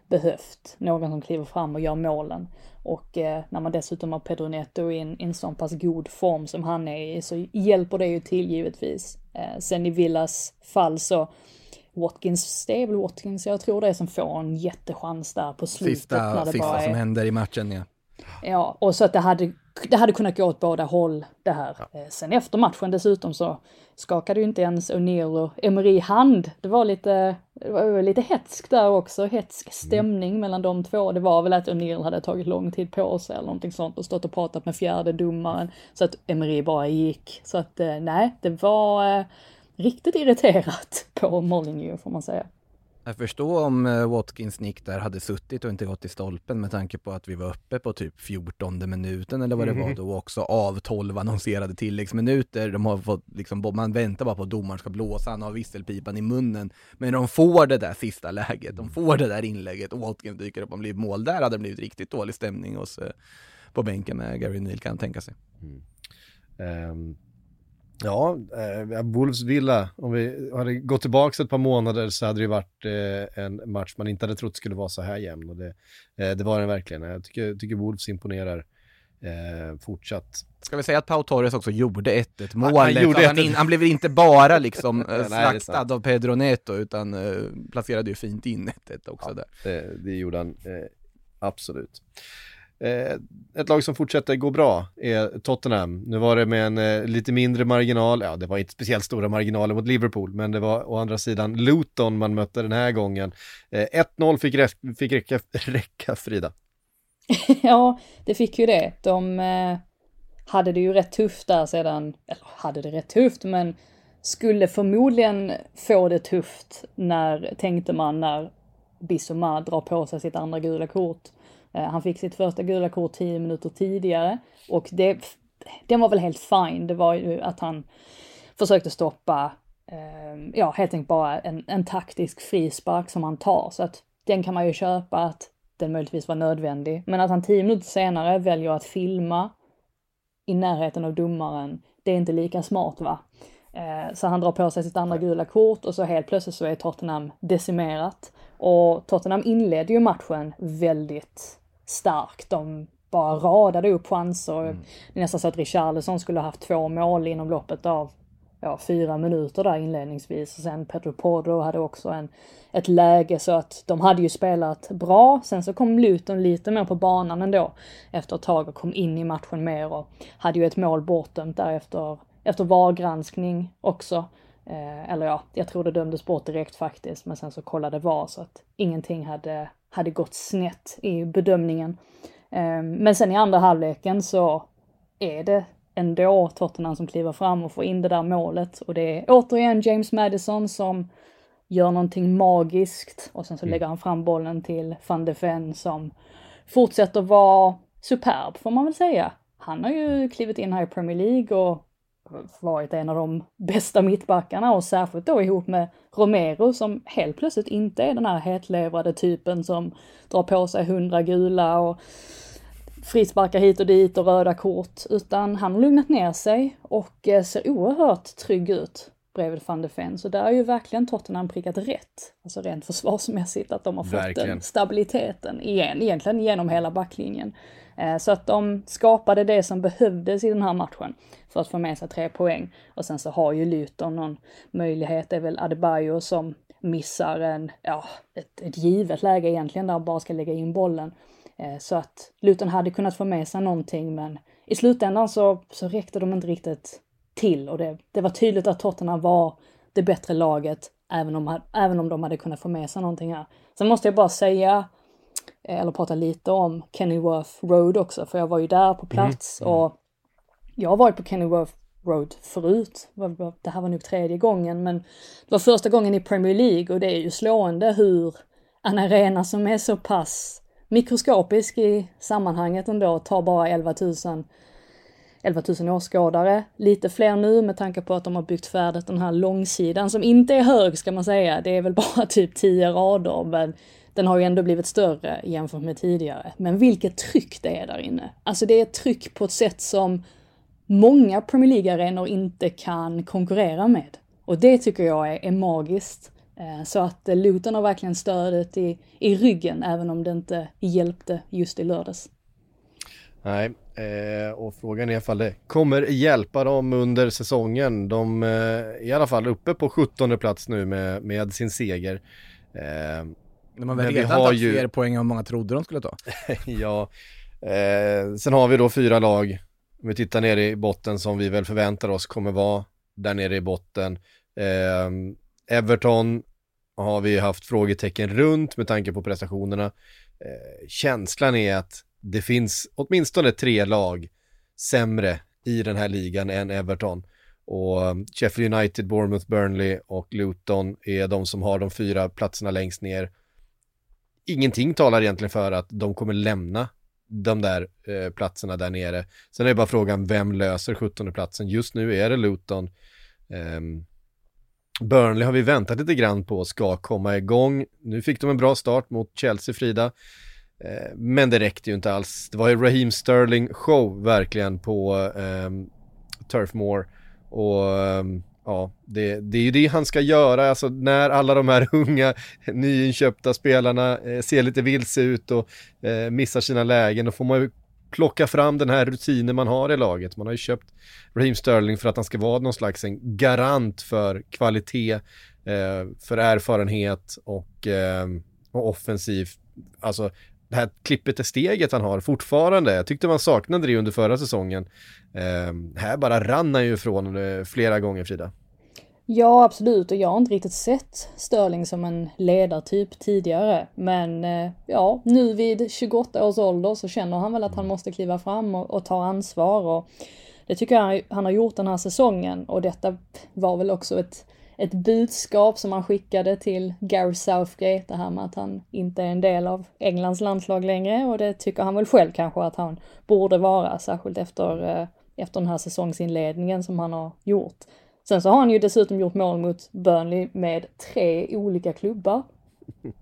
behövt. Någon som kliver fram och gör målen. Och eh, när man dessutom har Pedro Neto i en, en sån pass god form som han är i så hjälper det ju till givetvis. Eh, sen i Villas fall så Watkins, det är väl Watkins jag tror det är som får en jättechans där på slutet. Sista, när det sista bara är... som händer i matchen ja. Ja, och så att det hade, det hade kunnat gå åt båda håll det här. Ja. Eh, sen efter matchen dessutom så skakade ju inte ens O'Neill och Emery hand. Det var lite, det var lite hetsk där också, hetsk mm. stämning mm. mellan de två. Det var väl att O'Neill hade tagit lång tid på sig eller någonting sånt och stått och pratat med fjärde domaren. Så att Emery bara gick. Så att eh, nej, det var eh, riktigt irriterat (laughs) på Molyneux får man säga. Jag förstår om eh, Watkins nick där hade suttit och inte gått i stolpen med tanke på att vi var uppe på typ 14 minuten eller vad det var mhm. då också av 12 annonserade tilläggsminuter. De har fått liksom, man väntar bara på att domaren ska blåsa, han har visselpipan i munnen. Men de får det där sista läget, de får det där inlägget och Watkins dyker upp och blir mål. Där hade det blivit riktigt dålig stämning hos, eh, på bänken med Gary Neal kan tänka sig. Mm. Um. Ja, eh, Wolves Villa, om vi hade gått tillbaka ett par månader så hade det varit eh, en match man inte hade trott skulle vara så här jämn. Och det, eh, det var den verkligen. Jag tycker, tycker Wolves imponerar eh, fortsatt. Ska vi säga att Pau Torres också gjorde 1-1 målet? Han, han, han, in, han, blev inte bara liksom (laughs) eh, slaktad av Pedro Neto utan eh, placerade ju fint in 1-1 också ja, där. Det, det gjorde han eh, absolut. Eh, ett lag som fortsätter gå bra är Tottenham. Nu var det med en eh, lite mindre marginal, ja det var inte speciellt stora marginaler mot Liverpool, men det var å andra sidan Luton man mötte den här gången. Eh, 1-0 fick, fick räcka, (laughs) räcka, Frida. (laughs) ja, det fick ju det. De eh, hade det ju rätt tufft där sedan, eller hade det rätt tufft, men skulle förmodligen få det tufft när, tänkte man, när Bissoma drar på sig sitt andra gula kort. Eh, han fick sitt första gula kort tio minuter tidigare och det, den var väl helt fine. Det var ju att han försökte stoppa, eh, ja helt enkelt bara en, en taktisk frispark som han tar. Så att den kan man ju köpa att den möjligtvis var nödvändig. Men att han tio minuter senare väljer att filma i närheten av domaren, det är inte lika smart va? Eh, så han drar på sig sitt andra gula kort och så helt plötsligt så är Tottenham decimerat. Och Tottenham inledde ju matchen väldigt starkt. De bara radade upp chanser. Mm. Det är nästan så att Richarlison skulle ha haft två mål inom loppet av ja, fyra minuter där inledningsvis. Och sen Pedro Porro hade också en, ett läge så att de hade ju spelat bra. Sen så kom Luton lite mer på banan ändå efter ett tag och kom in i matchen mer och hade ju ett mål bortdömt där efter, efter VAR-granskning också. Eh, eller ja, jag tror det dömdes bort direkt faktiskt, men sen så kollade VAR så att ingenting hade hade gått snett i bedömningen. Ehm, men sen i andra halvleken så är det ändå Tottenham som kliver fram och får in det där målet och det är återigen James Madison som gör någonting magiskt och sen så mm. lägger han fram bollen till van de Ven som fortsätter vara superb får man väl säga. Han har ju klivit in här i Premier League och varit en av de bästa mittbackarna och särskilt då ihop med Romero som helt plötsligt inte är den här hetlevrade typen som drar på sig hundra gula och frisparkar hit och dit och röda kort, utan han har lugnat ner sig och eh, ser oerhört trygg ut bredvid van de Ven. Så där är ju verkligen Tottenham prickat rätt. Alltså rent försvarsmässigt, att de har fått den stabiliteten igen, egentligen genom hela backlinjen. Eh, så att de skapade det som behövdes i den här matchen för att få med sig tre poäng. Och sen så har ju Luton någon möjlighet, det är väl Adebayo som missar en, ja, ett, ett givet läge egentligen där han bara ska lägga in bollen. Eh, så att Luton hade kunnat få med sig någonting men i slutändan så, så räckte de inte riktigt till och det, det var tydligt att Tottenham var det bättre laget även om, även om de hade kunnat få med sig någonting här. Sen måste jag bara säga, eller prata lite om Kennyworth Road också, för jag var ju där på plats mm. och jag har varit på Kennyworth Road förut. Det här var nog tredje gången, men det var första gången i Premier League och det är ju slående hur en arena som är så pass mikroskopisk i sammanhanget ändå tar bara 11 000 11 000 åskådare. Lite fler nu med tanke på att de har byggt färdigt den här långsidan som inte är hög ska man säga. Det är väl bara (laughs) typ 10 rader men den har ju ändå blivit större jämfört med tidigare. Men vilket tryck det är där inne. Alltså det är ett tryck på ett sätt som många Premier League-arenor inte kan konkurrera med. Och det tycker jag är, är magiskt. Eh, så att eh, Luton har verkligen stödet i, i ryggen, även om det inte hjälpte just i lördags. Nej, eh, och frågan är ifall det kommer hjälpa dem under säsongen. De är i alla fall uppe på 17 plats nu med, med sin seger. Eh, de har väl redan tagit ju... fler poäng än många trodde de skulle ta. (laughs) ja, eh, sen har vi då fyra lag, om vi tittar ner i botten som vi väl förväntar oss kommer vara där nere i botten. Eh, Everton har vi haft frågetecken runt med tanke på prestationerna. Eh, känslan är att det finns åtminstone tre lag sämre i den här ligan än Everton. Och um, Sheffield United, Bournemouth, Burnley och Luton är de som har de fyra platserna längst ner. Ingenting talar egentligen för att de kommer lämna de där eh, platserna där nere. Sen är det bara frågan vem löser 17 platsen. Just nu är det Luton. Eh, Burnley har vi väntat lite grann på ska komma igång. Nu fick de en bra start mot Chelsea, Frida. Eh, men det räckte ju inte alls. Det var ju Raheem Sterling show verkligen på eh, Turf Moor. Och ehm, ja, det, det är ju det han ska göra. Alltså när alla de här (laughs) unga nyinköpta spelarna eh, ser lite vilse ut och eh, missar sina lägen, då får man ju plocka fram den här rutinen man har i laget. Man har ju köpt Raheem Sterling för att han ska vara någon slags en garant för kvalitet, eh, för erfarenhet och, eh, och offensiv. Alltså det här klippet är steget han har fortfarande. Jag tyckte man saknade det under förra säsongen. Eh, här bara rann han ju ifrån eh, flera gånger Frida. Ja, absolut. Och jag har inte riktigt sett Störling som en ledartyp tidigare. Men eh, ja, nu vid 28 års ålder så känner han väl att han måste kliva fram och, och ta ansvar. Och det tycker jag han har gjort den här säsongen. Och detta var väl också ett ett budskap som han skickade till Gary Southgate, det här med att han inte är en del av Englands landslag längre och det tycker han väl själv kanske att han borde vara, särskilt efter, eh, efter den här säsongsinledningen som han har gjort. Sen så har han ju dessutom gjort mål mot Burnley med tre olika klubbar.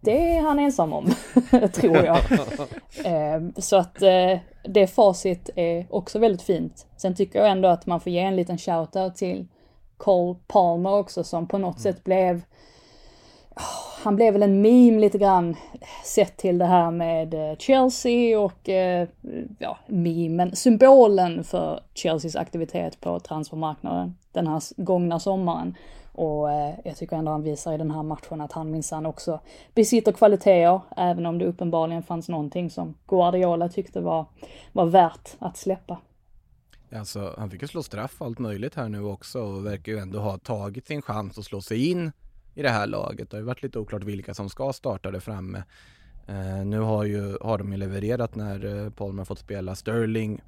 Det är han ensam om, (laughs) tror jag. (laughs) Ehm, så att eh, det facit är också väldigt fint. Sen tycker jag ändå att man får ge en liten shoutout till Cole Palmer också som på något mm. sätt blev han blev väl en meme lite grann sett till det här med eh, Chelsea och, eh, ja, memen, symbolen för Chelseas aktivitet på transfermarknaden den här gångna sommaren. Och eh, jag tycker ändå han visar i den här matchen att han minsann också besitter kvaliteter, även om det uppenbarligen fanns någonting som Guardiola tyckte var, var värt att släppa. Alltså, han fick ju slå straff och allt möjligt här nu också och verkar ju ändå ha tagit sin chans att slå sig in i det här laget. Det har ju varit lite oklart vilka som ska starta det framme. Eh, nu har, ju, har de ju levererat när eh, Palmer fått spela Sterling.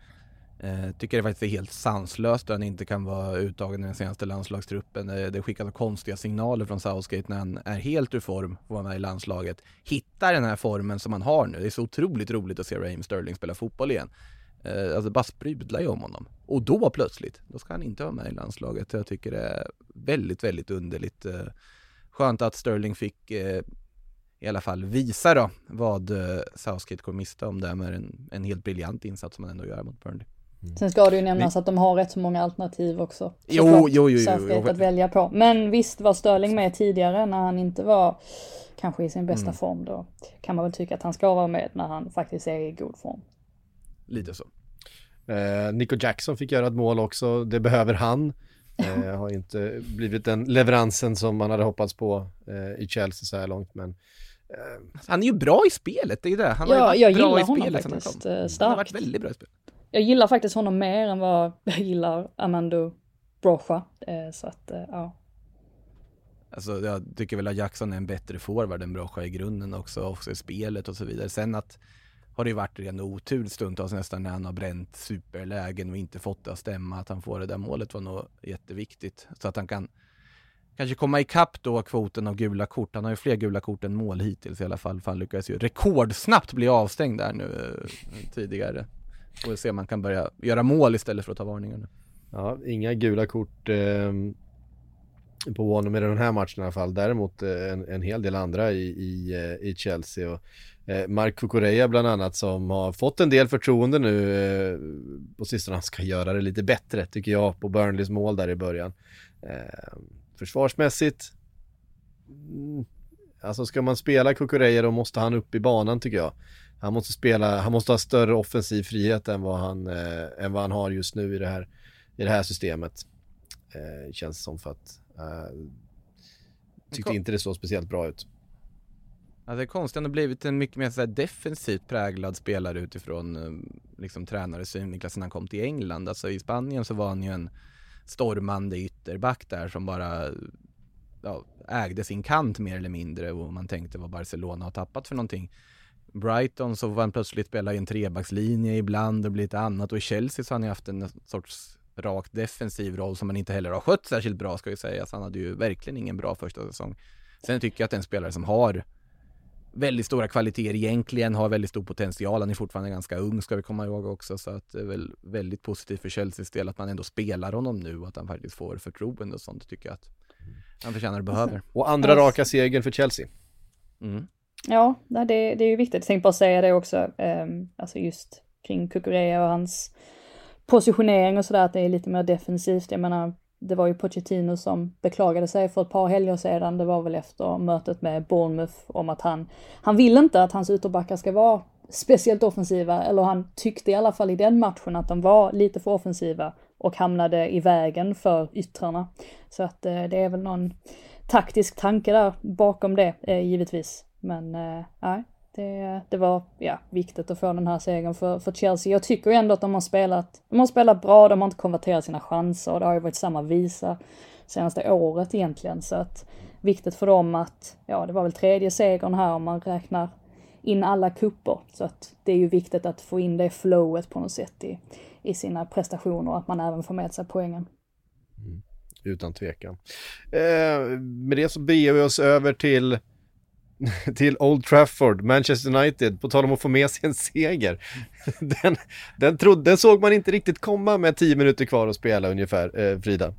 Eh, tycker det faktiskt är helt sanslöst att han inte kan vara uttagen i den senaste landslagstruppen. Det, det skickar konstiga signaler från Southgate när han är helt ur form och att vara med i landslaget. Hittar den här formen som han har nu. Det är så otroligt roligt att se Raheem Sterling spela fotboll igen. Eh, alltså bara sprudlar ju om honom. Och då plötsligt, då ska han inte vara med i landslaget. Jag tycker det är väldigt, väldigt underligt. Eh, skönt att Sterling fick eh, i alla fall visa då vad eh, Southgate kommer mista om det med en, en helt briljant insats som han ändå gör mot Burnley. Mm. Sen ska det ju nämnas Men... att de har rätt så många alternativ också. Jo, jo, jo, jo, jo, att välja på. Men visst var Sterling med tidigare när han inte var kanske i sin bästa mm. form. Då kan man väl tycka att han ska vara med när han faktiskt är i god form. Lite så. Eh, Nico Jackson fick göra ett mål också, det behöver han. Eh, har inte blivit den leveransen som man hade hoppats på eh, i Chelsea så här långt men eh. Han är ju bra i spelet, det är ju det. Han ja, har jag bra gillar i honom spelet faktiskt han, starkt. han har varit väldigt bra i spelet. Jag gillar faktiskt honom mer än vad (laughs) jag gillar Amando Brocha. Eh, så att, eh, ja. Alltså jag tycker väl att Jackson är en bättre forward än Brocha i grunden också, också i spelet och så vidare. Sen att har det ju varit ren otur stundtals nästan när han har bränt superlägen och inte fått det att stämma. Att han får det där målet var nog jätteviktigt. Så att han kan kanske komma ikapp då kvoten av gula kort. Han har ju fler gula kort än mål hittills i alla fall. För han lyckades ju rekordsnabbt bli avstängd där nu eh, tidigare. Får se om man kan börja göra mål istället för att ta varningar Ja, inga gula kort eh, på honom i den här matchen i alla fall. Däremot eh, en, en hel del andra i, i, eh, i Chelsea. Och, eh, Mark Kukureya bland annat som har fått en del förtroende nu eh, på sistone. Han ska göra det lite bättre tycker jag på Burnleys mål där i början. Eh, försvarsmässigt mm, Alltså ska man spela Kukureya då måste han upp i banan tycker jag. Han måste spela, han måste ha större offensiv frihet än vad han, eh, än vad han har just nu i det här, i det här systemet. Eh, känns som för att tyckte inte det såg speciellt bra ut. Ja, det är konstigt, han har blivit en mycket mer så defensivt präglad spelare utifrån eh, liksom, tränare synvinklar sedan han kom till England. Alltså i Spanien så var han ju en stormande ytterback där som bara ja, ägde sin kant mer eller mindre och man tänkte vad Barcelona har tappat för någonting. Brighton så var han plötsligt spela i en trebackslinje ibland och blir lite annat och i Chelsea så har han ju haft en sorts rakt defensiv roll som han inte heller har skött särskilt bra ska vi säga. Så han hade ju verkligen ingen bra första säsong. Sen tycker jag att en spelare som har väldigt stora kvaliteter egentligen, har väldigt stor potential. Han är fortfarande ganska ung ska vi komma ihåg också så att det är väl väldigt positivt för Chelseas del att man ändå spelar honom nu och att han faktiskt får förtroende och sånt tycker jag att han förtjänar och behöver. (laughs) Och andra raka segern för Chelsea. Mm. Ja, det, det är ju viktigt. Jag tänkte bara säga det också, um, alltså just kring Kukurea och hans positionering och sådär, att det är lite mer defensivt. Jag menar, det var ju Pochettino som beklagade sig för ett par helger sedan, det var väl efter mötet med Bournemouth, om att han, han vill inte att hans ytterbackar ska vara speciellt offensiva, eller han tyckte i alla fall i den matchen att de var lite för offensiva och hamnade i vägen för yttrarna. Så att eh, det är väl någon taktisk tanke där bakom det, eh, givetvis. Men eh, nej, det, det, var ja, viktigt att få den här segern för, för Chelsea. Jag tycker ändå att de har spelat, de har spelat bra, de har inte konverterat sina chanser och det har ju varit samma visa senaste året egentligen. Så att viktigt för dem att, ja det var väl tredje segern här om man räknar in alla kupper. Så att det är ju viktigt att få in det flowet på något sätt i, i sina prestationer och att man även får med sig poängen. Mm, utan tvekan. Eh, med det så beger vi oss över till (laughs) till Old Trafford, Manchester United, på tal om att få med sig en seger. (laughs) Den, den, trodde, den såg man inte riktigt komma med tio minuter kvar att spela ungefär, eh, Frida.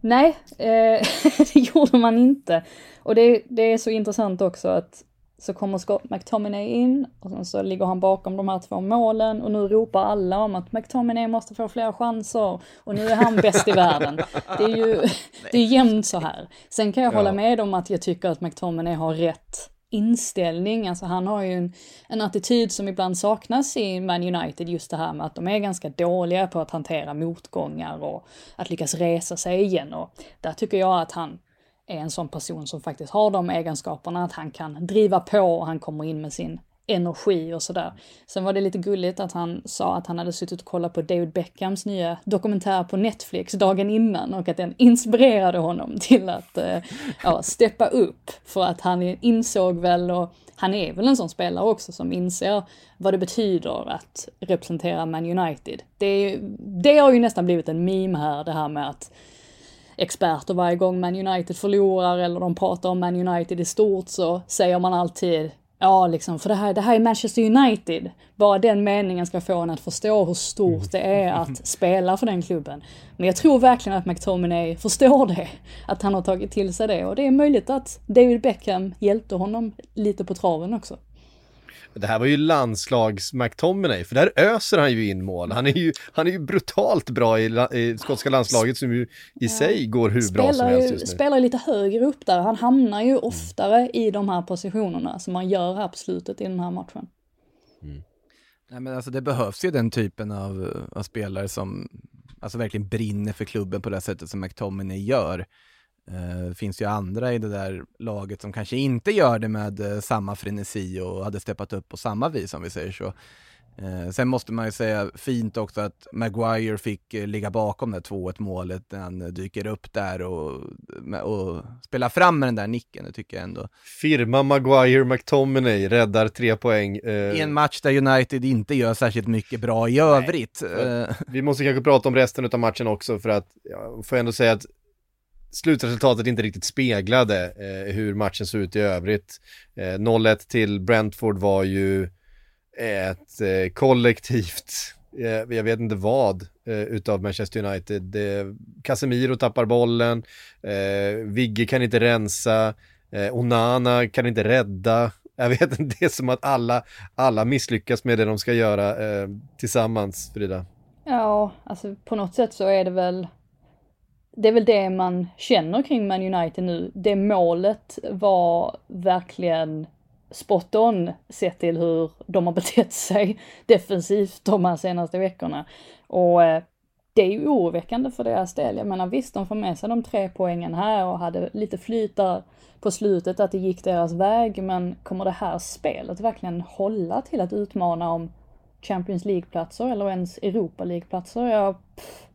Nej, eh, (laughs) det gjorde man inte. Och det, det är så intressant också att så kommer Scott McTominay in och sen så ligger han bakom de här två målen och nu ropar alla om att McTominay måste få fler chanser och nu är han bäst i världen. Det är ju (laughs) det är jämnt så här. Sen kan jag ja. hålla med om att jag tycker att McTominay har rätt inställning, alltså han har ju en, en attityd som ibland saknas i Man United, just det här med att de är ganska dåliga på att hantera motgångar och att lyckas resa sig igen och där tycker jag att han är en sån person som faktiskt har de egenskaperna, att han kan driva på och han kommer in med sin energi och sådär. Sen var det lite gulligt att han sa att han hade suttit och kollat på David Beckhams nya dokumentär på Netflix dagen innan och att den inspirerade honom till att eh, ja, steppa upp. För att han insåg väl, och han är väl en sån spelare också som inser vad det betyder att representera Man United. Det, det har ju nästan blivit en meme här, det här med att experter varje gång Man United förlorar eller de pratar om Man United i stort så säger man alltid Ja, liksom, för det här, det här är Manchester United. Bara den meningen ska få en att förstå hur stort det är att spela för den klubben. Men jag tror verkligen att McTominay förstår det. Att han har tagit till sig det. Och det är möjligt att David Beckham hjälpte honom lite på traven också. Det här var ju landslags-McTominay, för där öser han ju in mål. Han är ju, han är ju brutalt bra i, i skotska landslaget som ju i ja. sig går hur spelar bra som helst just nu. Spelar lite högre upp där, han hamnar ju oftare mm. i de här positionerna som man gör här på slutet i den här matchen. Mm. Nej men alltså det behövs ju den typen av, av spelare som alltså verkligen brinner för klubben på det sättet som McTominay gör. Uh, finns ju andra i det där laget som kanske inte gör det med uh, samma frenesi och hade steppat upp på samma vis om vi säger så. Uh, sen måste man ju säga fint också att Maguire fick ligga bakom det 2-1 målet när han dyker upp där och, och spelar fram med den där nicken, det tycker jag ändå. Firma Maguire McTominay räddar tre poäng. I en match där United inte gör särskilt mycket bra i övrigt. Vi måste kanske prata om resten av matchen också för att, jag får ändå säga att slutresultatet inte riktigt speglade eh, hur matchen såg ut i övrigt. Eh, 0-1 till Brentford var ju ett eh, kollektivt, eh, jag vet inte vad, eh, utav Manchester United. Casemiro tappar bollen, eh, Vigge kan inte rensa, eh, Onana kan inte rädda. Jag vet inte, det är som att alla, alla misslyckas med det de ska göra eh, tillsammans, Frida. Ja, alltså på något sätt så är det väl det är väl det man känner kring Man United nu. Det målet var verkligen spot on sett till hur de har (laughs) betett sig defensivt de här senaste veckorna. Och eh, det är ju oroväckande för deras del. Jag menar visst, de får med sig de tre poängen här och hade lite flyt där på slutet att det gick deras väg, men kommer det här spelet verkligen hålla till att utmana om Champions League-platser eller ens Europa League-platser? Jag, pff,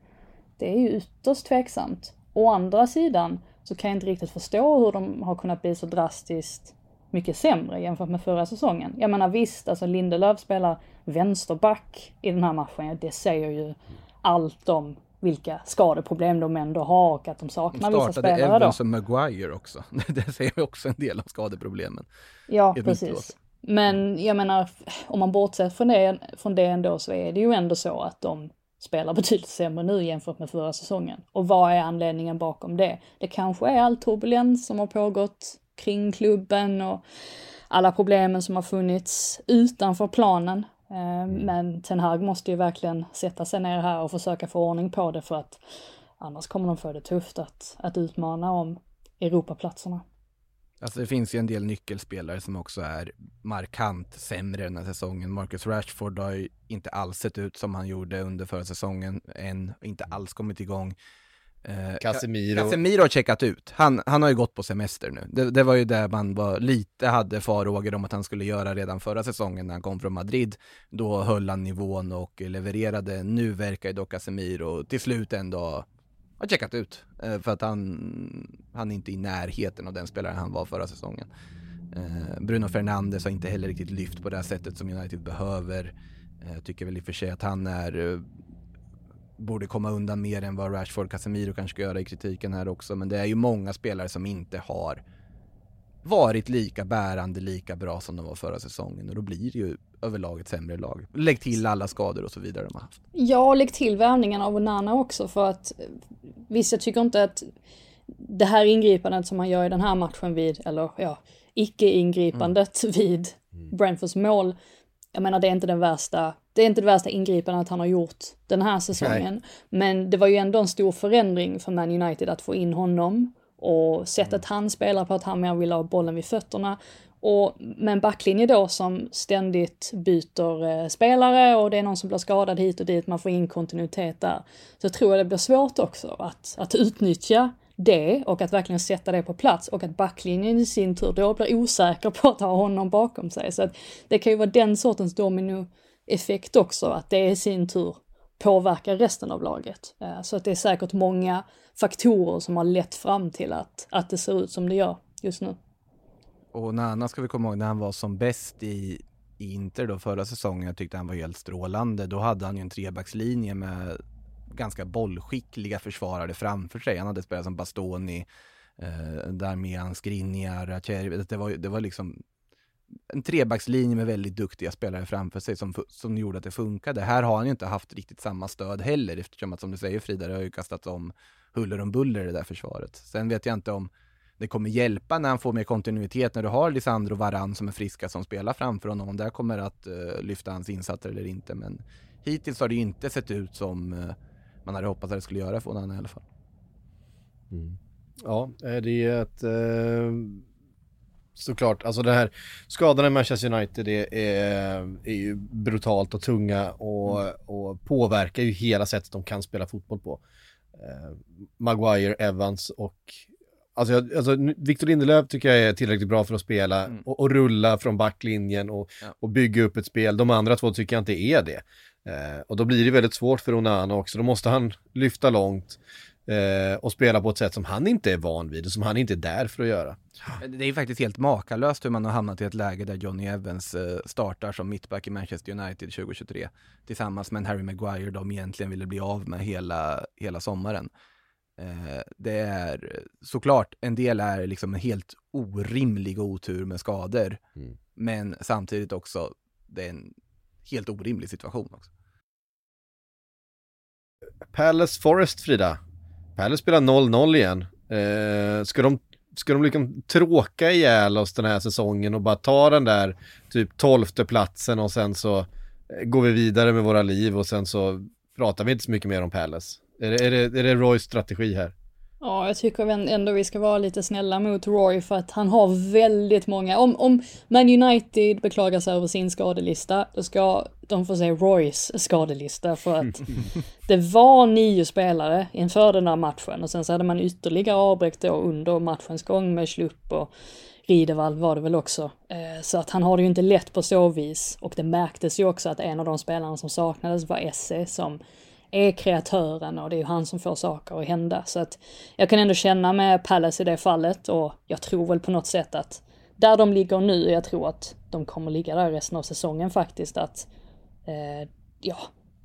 det är ju ytterst tveksamt. Å andra sidan så kan jag inte riktigt förstå hur de har kunnat bli så drastiskt mycket sämre jämfört med förra säsongen. Jag menar visst, alltså Lindelöf spelar vänsterback i den här matchen. Det säger ju allt om vilka skadeproblem de ändå har och att de saknar vissa spelare då. startade Evans och Maguire också. (laughs) Det säger också en del om skadeproblemen. Ja, precis. Men jag menar, om man bortser från det, från det ändå så är det ju ändå så att de spelar betydligt sämre nu jämfört med förra säsongen. Och vad är anledningen bakom det? Det kanske är all turbulens som har pågått kring klubben och alla problemen som har funnits utanför planen. Eh, mm. Men Ten Hag måste ju verkligen sätta sig ner här och försöka få ordning på det för att annars kommer de få det tufft att, att utmana om Europaplatserna. Alltså det finns ju en del nyckelspelare som också är markant sämre den här säsongen. Marcus Rashford har ju inte alls sett ut som han gjorde under förra säsongen än, inte alls kommit igång. Eh, Casemiro. Casemiro har checkat ut. Han, han har ju gått på semester nu. Det, det var ju det man var, lite hade farhågor om att han skulle göra redan förra säsongen när han kom från Madrid. Då höll han nivån och levererade. Nu verkar ju dock Casemiro till slut ändå har checkat ut. Eh, för att han, han är inte i närheten av den spelare han var förra säsongen. Eh, Bruno Fernandes har inte heller riktigt lyft på det här sättet som United behöver. Jag eh, tycker väl i och för sig att han är eh, borde komma undan mer än vad Rashford Casemiro kanske ska göra i kritiken här också. Men det är ju många spelare som inte har varit lika bärande, lika bra som de var förra säsongen och då blir det ju överlag ett sämre lag. Lägg till alla skador och så vidare de har haft. Ja, lägg till värvningen av Onana också för att visst, jag tycker inte att det här ingripandet som han gör i den här matchen vid, eller ja, icke-ingripandet mm. vid mm. Brentfords mål, jag menar det är inte den värsta, det är inte det värsta ingripandet han har gjort den här säsongen. Nej. Men det var ju ändå en stor förändring för Man United att få in honom och sättet mm. han spelar på att han mer vill ha bollen vid fötterna. Och med en backlinje då som ständigt byter eh, spelare och det är någon som blir skadad hit och dit, man får in kontinuitet där. Så tror jag det blir svårt också att, att utnyttja det och att verkligen sätta det på plats och att backlinjen i sin tur då blir osäker på att ha honom bakom sig. Så att det kan ju vara den sortens dominoeffekt också, att det i sin tur påverkar resten av laget. Eh, så att det är säkert många faktorer som har lett fram till att, att det ser ut som det gör just nu. Och Nana ska vi komma ihåg när han var som bäst i, Inter då förra säsongen, jag tyckte han var helt strålande. Då hade han ju en trebackslinje med ganska bollskickliga försvarare framför sig. Han hade spelat som Bastoni, eh, Darmian, Skriniar, Det var, det var liksom en trebackslinje med väldigt duktiga spelare framför sig som, som gjorde att det funkade. Här har han ju inte haft riktigt samma stöd heller eftersom att som du säger Frida, det har ju kastats om huller om buller i det där försvaret. Sen vet jag inte om det kommer hjälpa när han får mer kontinuitet när du har Lisandro Varan som är friska som spelar framför honom. Om det kommer att uh, lyfta hans insatser eller inte. Men hittills har det ju inte sett ut som uh, man hade hoppats att det skulle göra för honom i alla fall. Mm. Ja, eh, det är ett uh såklart. Alltså det här skadorna i Manchester United är, är, är ju brutalt och tunga och, mm. och påverkar ju hela sättet de kan spela fotboll på. Eh, Maguire, Evans och Alltså, jag, alltså Victor Lindelöf tycker jag är tillräckligt bra för att spela mm. och, och, rulla från backlinjen och, ja. och bygga upp ett spel. De andra två tycker jag inte är det. Eh, och då blir det väldigt svårt för Onana också. Då måste han lyfta långt eh, och spela på ett sätt som han inte är van vid och som han inte är där för att göra. Det är faktiskt helt makalöst hur man har hamnat i ett läge där Johnny Evans eh, startar som mittback i Manchester United 2023 tillsammans med en Harry Maguire de egentligen ville bli av med hela, hela sommaren. Eh, det är såklart, en del är liksom en helt orimlig otur med skador, mm. men samtidigt också, det är en helt orimlig situation också. Palace Forest, Frida. Palace spelar 0-0 igen. Eh, ska de, ska de liksom tråka ihjäl oss den här säsongen och bara ta den där typ tolfte platsen och sen så eh, går vi vidare med våra liv och sen så pratar vi inte så mycket mer om Palace? Är det, är det, är det Roys strategi här? Ja, jag tycker ändå vi ska vara lite snälla mot Roy för att han har väldigt många. Om, om Man United beklagar sig över sin skadelista, då ska de få se Roys skadelista för att (laughs) det var nio spelare inför den här matchen och sen så hade man ytterligare avbräck då under matchens gång med Schlupp och Ridevall var det väl också. Eh, så att han har det ju inte lätt på så vis och det märktes ju också att en av de spelarna som saknades var Esse som är kreatören och det är ju han som får saker att hända. Så att jag kan ändå känna med Palace i det fallet och jag tror väl på något sätt att där de ligger nu, jag tror att de kommer ligga där resten av säsongen faktiskt, att eh, ja,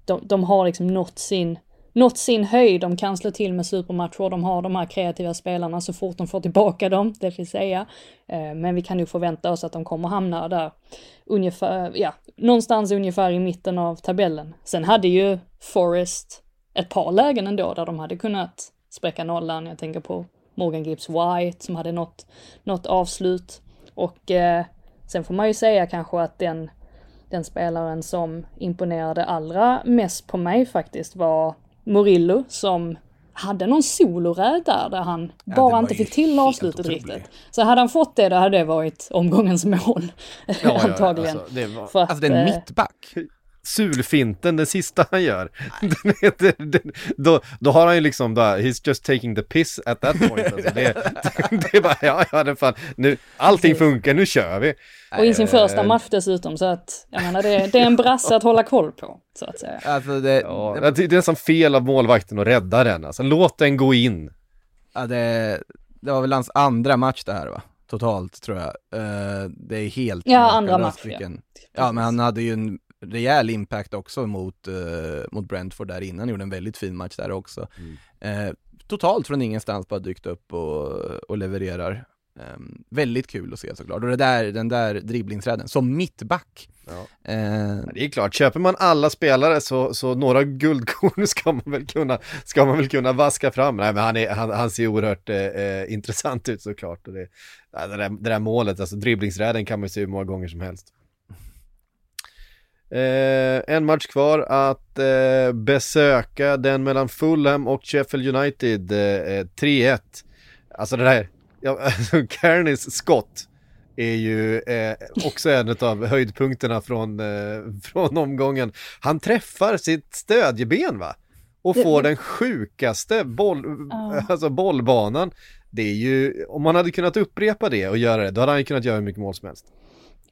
de, de har liksom nått sin nått sin höjd, de kan slå till med supermatcher, de har de här kreativa spelarna så fort de får tillbaka dem, det vill säga. Eh, men vi kan ju förvänta oss att de kommer hamna där ungefär, ja, någonstans ungefär i mitten av tabellen. Sen hade ju Forest ett par lägen ändå där de hade kunnat spräcka nollan. Jag tänker på Morgan Gibbs White som hade nått, något avslut. Och eh, sen får man ju säga kanske att den, den spelaren som imponerade allra mest på mig faktiskt var Murillo som hade någon soloräd där, där han ja, bara inte fick till avslutet riktigt. Så hade han fått det, då hade det varit omgångens (laughs) mål. Ja, antagligen. Ja, alltså, var... För att, alltså det är en eh, mittback sulfinten, den sista han gör. då, då har han ju liksom bara, he's just taking the piss at that point. Alltså det, det, är bara, ja, ja, det fan, nu, allting funkar, nu kör vi. Och i sin första eh, match dessutom, så att, jag menar, det, det är en brasse att hålla koll på, så att säga. Alltså det, ja, det, det är nästan fel av målvakten att rädda den, alltså låt den gå in. Ja, det, det var väl hans andra match det här va? Totalt tror jag. Uh, det är helt Ja, andra match ja. Ja, men han hade ju en rejäl impact också mot, uh, mot Brentford där innan, gjorde en väldigt fin match där också. Mm. Uh, totalt från ingenstans bara dykt upp och, och levererar. Um, väldigt kul att se såklart. Och det där, den där dribblingsräden, som mittback. Ja. Uh, det är klart, köper man alla spelare så, så några guldkorn (laughs) ska man väl kunna, ska man väl kunna vaska fram. Nej men han, är, han, han ser oerhört eh, intressant ut såklart. Och det, det, där, det där målet, alltså dribblingsräden kan man se hur många gånger som helst. Eh, en match kvar att eh, besöka, den mellan Fulham och Sheffield United, eh, 3-1. Alltså det där, ja, alltså Kearneys skott är ju eh, också en av höjdpunkterna från, eh, från omgången. Han träffar sitt stödjeben va? Och får den sjukaste boll, uh. alltså bollbanan. Det är ju, om man hade kunnat upprepa det och göra det, då hade han kunnat göra hur mycket mål som helst.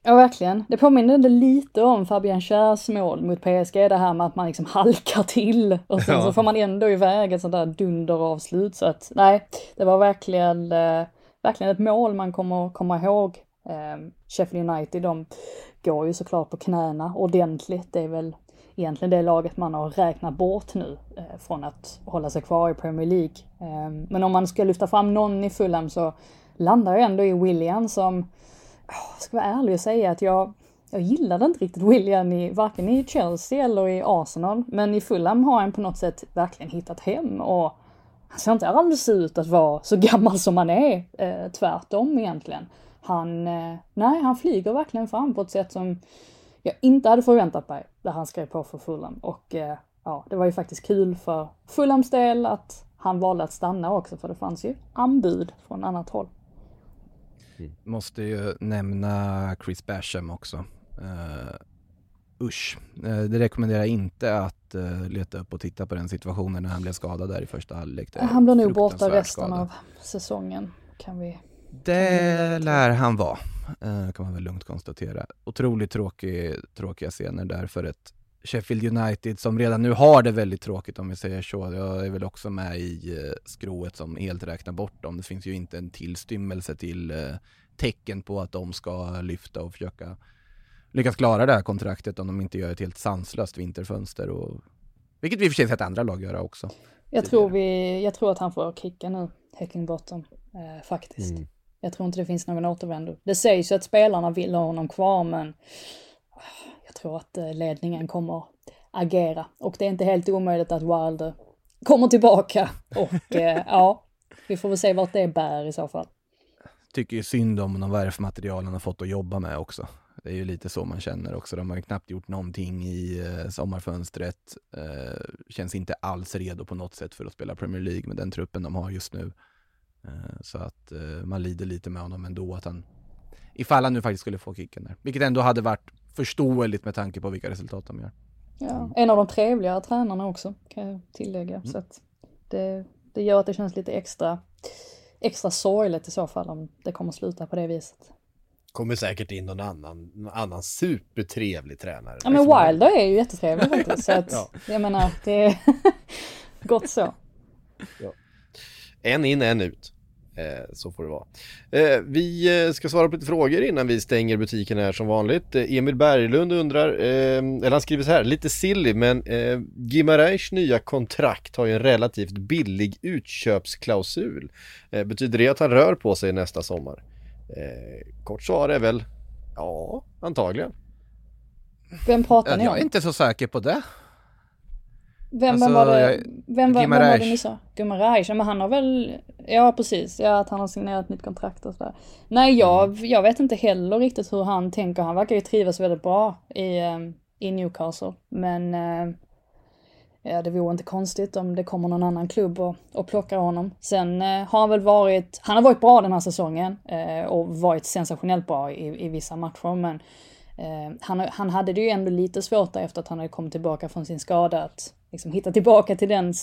Ja, verkligen. Det påminner lite om Fabian Schärs mål mot PSG, det här med att man liksom halkar till och sen ja. så får man ändå iväg ett sånt där dunderavslut. Så att nej, det var verkligen, eh, verkligen ett mål man kommer komma ihåg. Eh, Sheffield United, de går ju såklart på knäna ordentligt. Det är väl egentligen det laget man har räknat bort nu eh, från att hålla sig kvar i Premier League. Eh, men om man ska lyfta fram någon i Fulham så landar jag ändå i William som jag ska vara ärlig och säga att jag, jag gillade inte riktigt William i, varken i Chelsea eller i Arsenal. Men i Fulham har han på något sätt verkligen hittat hem och han ser inte alls ut att vara så gammal som han är. Eh, tvärtom egentligen. Han, eh, nej, han flyger verkligen fram på ett sätt som jag inte hade förväntat mig när han skrev på för Fulham. Och eh, ja, det var ju faktiskt kul för Fulhams del att han valde att stanna också för det fanns ju anbud från annat håll. Mm. Måste ju nämna Chris Basham också. Uh, usch, uh, det rekommenderar inte att uh, leta upp och titta på den situationen när han blev skadad där i första halvlek. Han blir nog borta resten skada. av säsongen kan vi det lär han vara, kan man väl lugnt konstatera. Otroligt tråkig, tråkiga scener där för ett Sheffield United som redan nu har det väldigt tråkigt om vi säger så. Jag är väl också med i eh, skrået som helt räknar bort dem. Det finns ju inte en tillstymmelse till eh, tecken på att de ska lyfta och försöka lyckas klara det här kontraktet om de inte gör ett helt sanslöst vinterfönster. Och, vilket vi i och för sig sett andra lag göra också. Jag tror, vi, jag tror att han får kicka nu, Heckingbottom, eh, faktiskt. Mm. Jag tror inte det finns någon återvändo. Det sägs ju att spelarna vill ha honom kvar men jag tror att eh, ledningen kommer agera. Och det är inte helt omöjligt att Wilder kommer tillbaka. Och eh, (laughs) ja, vi får väl se vart det bär i så fall. Tycker ju synd om de värfmaterial han har fått att jobba med också. Det är ju lite så man känner också. De har ju knappt gjort någonting i eh, sommarfönstret. Eh, känns inte alls redo på något sätt för att spela Premier League med den truppen de har just nu. Eh, så att eh, man lider lite med honom ändå att han, ifall han nu faktiskt skulle få kicken där, vilket ändå hade varit förståeligt med tanke på vilka resultat de gör. Ja, en av de trevligare tränarna också kan jag tillägga. Mm. Så att det, det gör att det känns lite extra, extra sorgligt i så fall om det kommer sluta på det viset. Kommer säkert in någon annan, någon annan supertrevlig tränare. Ja men Wilder är ju jättetrevlig faktiskt. Så att, (laughs) ja. jag menar, det är (laughs) gott så. Ja. En in, en ut. Eh, så får det vara. Eh, vi eh, ska svara på lite frågor innan vi stänger butiken här som vanligt. Emil Berglund undrar, eller han skriver så här, lite silly men eh, Gimareish nya kontrakt har ju en relativt billig utköpsklausul. betyder det att han rör på sig nästa sommar? kort svar är väl, ja, antagligen. Vem pratar ni om? Jag är inte så säker på det. Vem, alltså, vem var det, vem, vem, var det ni sa? Gumaraj, men han har väl, ja precis, ja att han har signerat nytt kontrakt och sådär. Nej jag, mm. jag vet inte heller riktigt hur han tänker, han verkar ju trivas väldigt bra i, ehm, i Newcastle. Men eh, ja, det vore inte konstigt om det kommer någon annan klubb och, och plockar honom. Sen eh, har han väl varit, han har varit bra den här säsongen eh, och varit sensationellt bra i, i vissa matcher men eh, han, han hade det ju ändå lite svårt efter att han hade kommit tillbaka från sin skada att liksom hitta tillbaka till den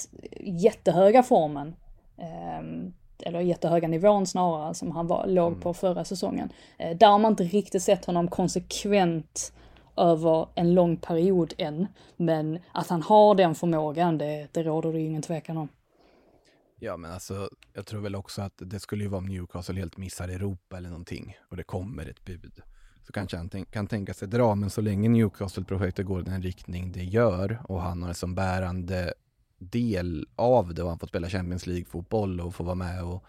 jättehöga formen. Eh, eller jättehöga nivån snarare som han var, låg mm. på förra säsongen. Eh, där har man inte riktigt sett honom konsekvent över en lång period än. Men att han har den förmågan, det, det råder det ju ingen tvekan om. Ja, men alltså, jag tror väl också att det skulle ju vara om Newcastle helt missar Europa eller någonting och det kommer ett bud så kanske han tänk, kan tänka sig dra. Men så länge Newcastle-projektet går i den riktning det gör och han har som bärande del av det och han får spela Champions League-fotboll och får vara med och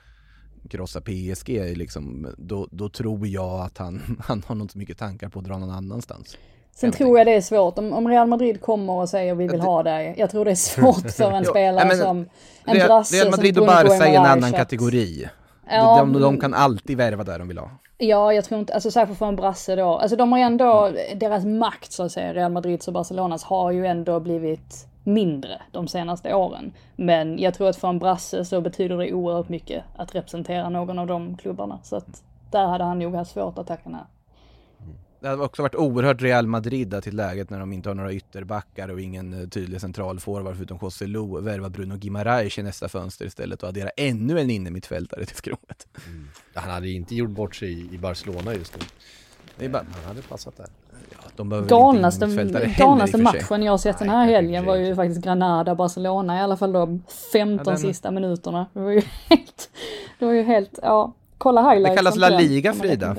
krossa PSG, liksom, då, då tror jag att han, (laughs) han har nog så mycket tankar på att dra någon annanstans. Sen tror jag det är svårt, om, om Real Madrid kommer och säger vi vill ha dig, jag tror det är svårt för en (laughs) spelare ja, som en brasse Real Madrid och Barca är en annan kategori. Ja, de, de, de, kan alltid värva där de vill ha. Ja, jag tror inte, alltså särskilt för en brasse då. Alltså de har ändå, mm. deras makt så att säga, Real Madrids och Barcelonas har ju ändå blivit mindre de senaste åren. Men jag tror att för en brasse så betyder det oerhört mycket att representera någon av de klubbarna. Så att där hade han nog haft svårt att tacka nej. Det hade också varit oerhört Real Madrid till läget när de inte har några ytterbackar och ingen eh, tydlig central forward förutom José Lu värva Bruno Guimaraes i nästa fönster istället och addera ännu en innermittfältare till skrået. Mm. Han hade inte gjort bort sig i Barcelona just nu. Det är bara... Han hade passat där. Ja, galnaste galnaste matchen jag har sett den här helgen var ju faktiskt Granada-Barcelona i alla fall de 15 ja, den... sista minuterna. Det var ju (laughs) helt, det var ju helt, ja kolla highlights. Det kallas La Liga Frida.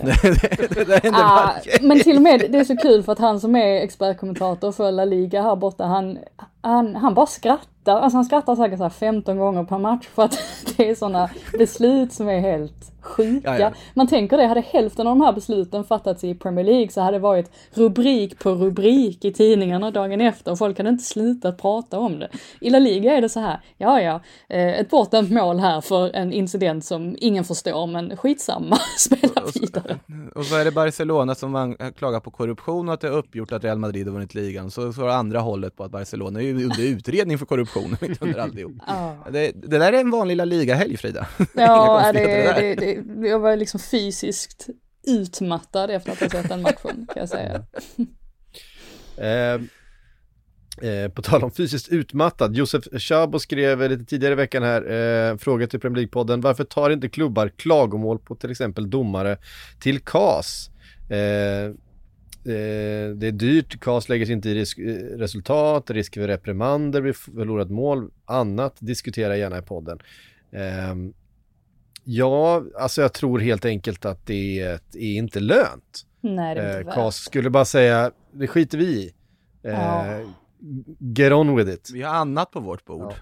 (laughs) ah, men till och med, det är så kul för att han som är expertkommentator för La Liga här borta, han, han, han bara skrattar. Alltså han skrattar säkert så här 15 gånger per match för att (laughs) det är sådana beslut som är helt sjuka. Ja, ja. Man tänker det, hade hälften av de här besluten fattats i Premier League så hade det varit rubrik på rubrik i tidningarna dagen efter och folk hade inte slutat prata om det. I La Liga är det så här, ja ja, eh, ett bortdömt mål här för en incident som ingen förstår men skitsamma, (laughs) spela vidare. Och så är det Barcelona som klagar på korruption och att det är uppgjort att Real Madrid har vunnit ligan. Så, så är det andra hållet på att Barcelona är under utredning för korruption (laughs) mitt under (laughs) alltihop. Ja, Det, det där är en vanlig lilla ligahelg Frida. (laughs) ja det, det, det, jag var liksom fysiskt utmattad efter att ha sett den matchen, kan jag säga. Eh, eh, på tal om fysiskt utmattad, Josef Chabo skrev lite tidigare i veckan här, eh, fråga till Premier League-podden, varför tar inte klubbar klagomål på till exempel domare till KAS? Eh, eh, det är dyrt, KAS lägger sig inte i risk, eh, resultat, risk för reprimander vid förlorat mål, annat, diskutera gärna i podden. Eh, ja, alltså jag tror helt enkelt att det är, är inte lönt. Nej, det är Eh, inte Kas värt. skulle bara säga, det skiter vi i. Eh, Ja. Get on with it. Vi har annat på vårt bord.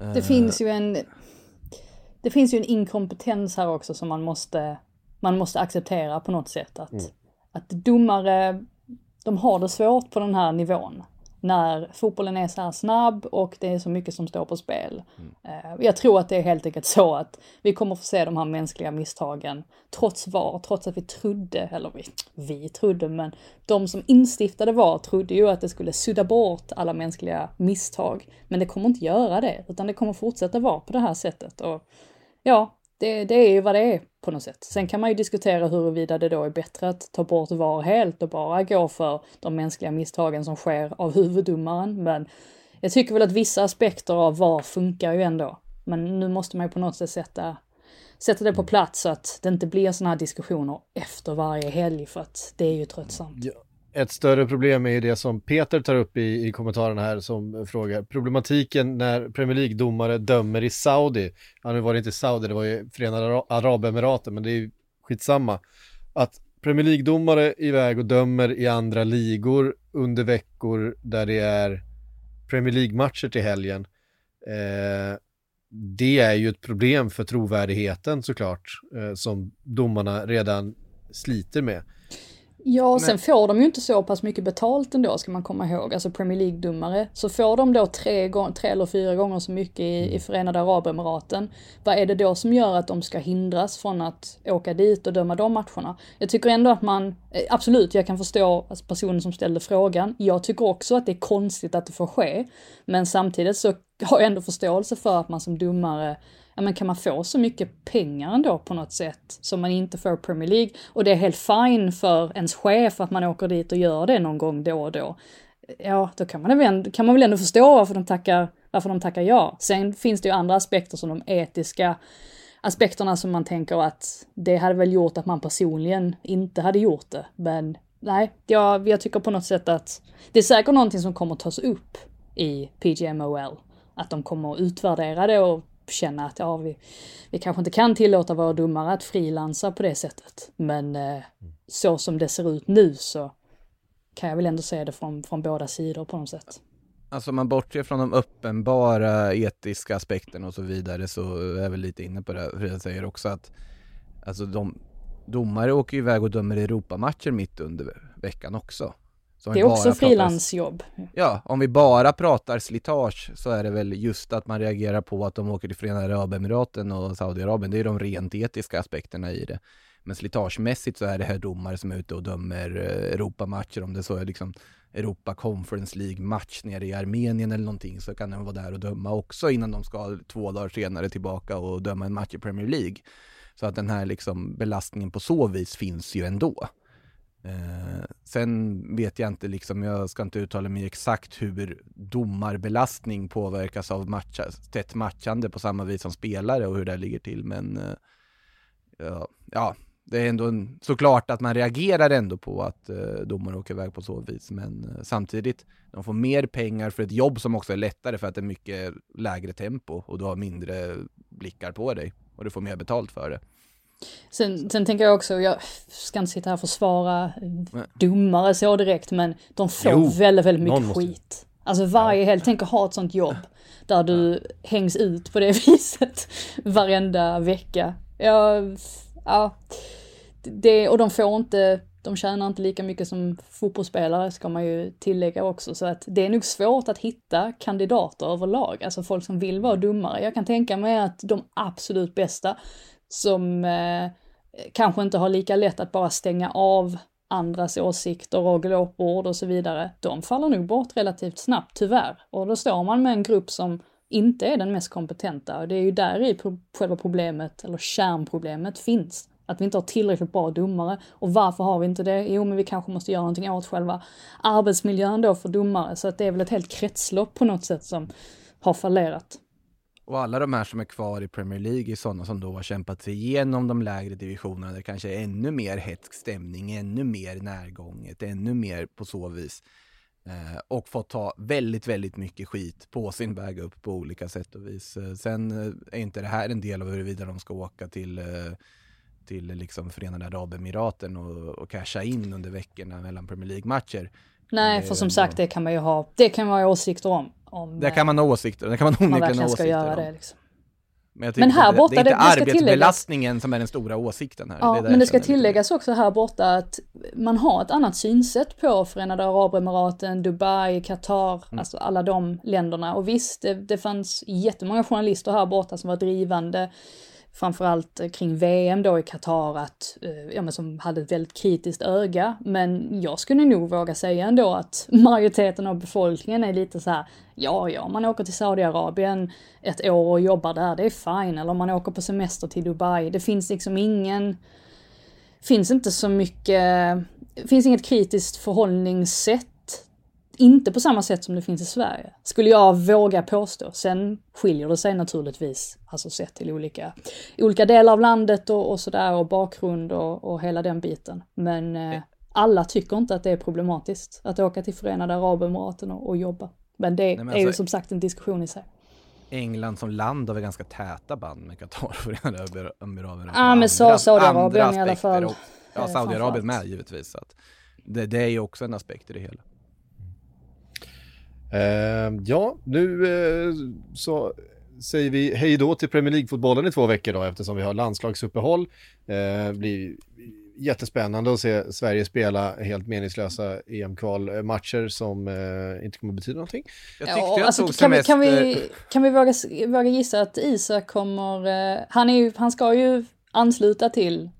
Eh, Det finns ju en... Det finns ju en inkompetens här också som man måste, man måste acceptera på något sätt. Att, att domare, de har det svårt på den här nivån. När fotbollen är så här snabb och det är så mycket som står på spel. Eh, Jag tror att det är helt enkelt så att vi kommer få se de här mänskliga misstagen trots VAR, trots att vi trodde, eller vi, vi trodde, men de som instiftade VAR trodde ju att det skulle sudda bort alla mänskliga misstag. Men det kommer inte göra det, utan det kommer fortsätta vara på det här sättet. Och ja, det, det är ju vad det är på något sätt. Sen kan man ju diskutera huruvida det då är bättre att ta bort VAR helt och bara gå för de mänskliga misstagen som sker av huvuddomaren. Men jag tycker väl att vissa aspekter av VAR funkar ju ändå. Men nu måste man ju på något sätt sätta, sätta det på plats så att det inte blir sådana här diskussioner efter varje helg för att det är ju tröttsamt. Ett större problem är ju det som Peter tar upp i, i kommentarerna här som frågar problematiken när Premier League-domare dömer i Saudi. Ja, nu var det inte Saudi, det var ju Förenade Arabemiraten, men det är ju skitsamma. Att Premier League-domare är iväg och dömer i andra ligor under veckor där det är Premier League-matcher till helgen. Eh, det är ju ett problem för trovärdigheten såklart, eh, som domarna redan sliter med. Ja, och sen får de ju inte så pass mycket betalt ändå, ska man komma ihåg. Alltså Premier League-domare. Så får de då tre, tre eller fyra gånger så mycket i, i Förenade Arabemiraten. Vad är det då som gör att de ska hindras från att åka dit och döma de matcherna? Jag tycker ändå att man, eh, absolut, jag kan förstå alltså personen som ställde frågan. Jag tycker också att det är konstigt att det får ske. Men samtidigt så har jag ändå förståelse för att man som domare ja men kan man få så mycket pengar ändå på något sätt som man inte får i Premier League och det är helt fine för ens chef att man åker dit och gör det någon gång då och då. Ja, då kan man, väl ändå, kan man väl ändå förstå varför de tackar, varför de tackar ja. Sen finns det ju andra aspekter som de etiska aspekterna som man tänker att det hade väl gjort att man personligen inte hade gjort det. Men nej, jag, jag tycker på något sätt att det är säkert någonting som kommer tas upp i PGMOL. Att de kommer att utvärdera det och känna att ja, vi, vi kanske inte kan tillåta våra domare att frilansa på det sättet. Men eh, så som det ser ut nu så kan jag väl ändå se det från, från båda sidor på något sätt. Alltså om man bortser från de uppenbara etiska aspekterna och så vidare så är jag väl lite inne på det, jag säger också att alltså de domare åker iväg och dömer Europamatcher mitt under veckan också. Det är också frilansjobb. Ja, om vi bara pratar slitage så är det väl just att man reagerar på att de åker till Förenade Arabemiraten och Saudiarabien. Det är de rent etiska aspekterna i det. Men slitagemässigt så är det här domare som är ute och dömer eh, Europamatcher. Om det så är liksom Europa Conference League-match nere i Armenien eller någonting så kan de vara där och döma också innan de ska två dagar senare tillbaka och döma en match i Premier League. Så att den här liksom belastningen på så vis finns ju ändå. Eh, sen vet jag inte, liksom, jag ska inte uttala mig exakt hur domarbelastning påverkas av matcha, tätt matchande på samma vis som spelare och hur det ligger till. Men eh, ja, ja, det är ändå en, såklart att man reagerar ändå på att eh, domare åker iväg på så vis. Men eh, samtidigt, de får mer pengar för ett jobb som också är lättare för att det är mycket lägre tempo och du har mindre blickar på dig och du får mer betalt för det. Sen, sen tänker jag också, jag ska inte sitta här och försvara domare så direkt, men de får Jo, väldigt, väldigt mycket måste- skit. Alltså varje helg, tänk att ha ett sånt jobb där du hängs ut på det (laughs) viset varenda vecka. Ja, ja, det, och de får inte, de tjänar inte lika mycket som fotbollsspelare ska man ju tillägga också, så att det är nog svårt att hitta kandidater överlag, alltså folk som vill vara domare. Jag kan tänka mig att de absolut bästa som eh, kanske inte har lika lätt att bara stänga av andras åsikter och glåpord och så vidare, de faller nog bort relativt snabbt tyvärr. Och då står man med en grupp som inte är den mest kompetenta och det är ju där i själva problemet, eller kärnproblemet, finns. Att vi inte har tillräckligt bra domare. Och varför har vi inte det? Jo, men vi kanske måste göra någonting åt själva arbetsmiljön då för domare. Så att det är väl ett helt kretslopp på något sätt som har fallerat. Och alla de här som är kvar i Premier League är sådana som då har kämpat sig igenom de lägre divisionerna. Det kanske är ännu mer hetsk stämning, ännu mer närgånget, ännu mer på så vis. Eh, och fått ta väldigt, väldigt mycket skit på sin väg upp på olika sätt och vis. Eh, sen eh, är inte det här en del av huruvida de ska åka till eh, till liksom Förenade Arabemiraten och, och casha in under veckorna mellan Premier League-matcher. Nej, för som sagt, det kan man ju ha, det kan man ha åsikter om. om det kan man ha åsikter det kan man onekligen ha åsikter göra om. Det, liksom. Men, men här borta, det, det är inte det, arbetsbelastningen som är den stora åsikten här. Ja, det men det ska tilläggas också här borta att man har ett annat synsätt på Förenade Arabemiraten, Dubai, Qatar, mm. alltså alla de länderna. Och visst, det, det fanns jättemånga journalister här borta som var drivande framförallt eh, kring VM då i Qatar att, eh, ja men som hade ett väldigt kritiskt öga. Men jag skulle nog våga säga ändå att (laughs) majoriteten av befolkningen är lite så här, ja ja, man åker till Saudiarabien ett år och jobbar där, det är fine. Eller man åker på semester till Dubai, det finns liksom ingen, finns inte så mycket, finns inget kritiskt förhållningssätt inte på samma sätt som det finns i Sverige. Skulle jag våga påstå. Sen skiljer det sig naturligtvis, alltså sett till olika, olika delar av landet och, och sådär och bakgrund och, och hela den biten. Men eh, alla tycker inte att det är problematiskt att åka till Förenade Arabemiraten och, och jobba. Men det Nej, men alltså, är ju som sagt en diskussion i sig. England som land har väl ganska täta band med Qatar och Förenade Arabemiraten. Ja, men Saudiarabien i alla fall. Och, ja, Saudiarabien med givetvis. Så att det, det är ju också en aspekt i det hela. Uh, ja, nu uh, så säger vi hej då till Premier League-fotbollen i två veckor då eftersom vi har landslagsuppehåll. Uh, blir jättespännande att se Sverige spela helt meningslösa EM-kvalmatcher som uh, inte kommer att betyda någonting. Jag tyckte ja, jag alltså, tog kan, vi, kan, vi, kan vi våga, våga gissa att Isak kommer, uh, han, är ju, han ska ju ansluta till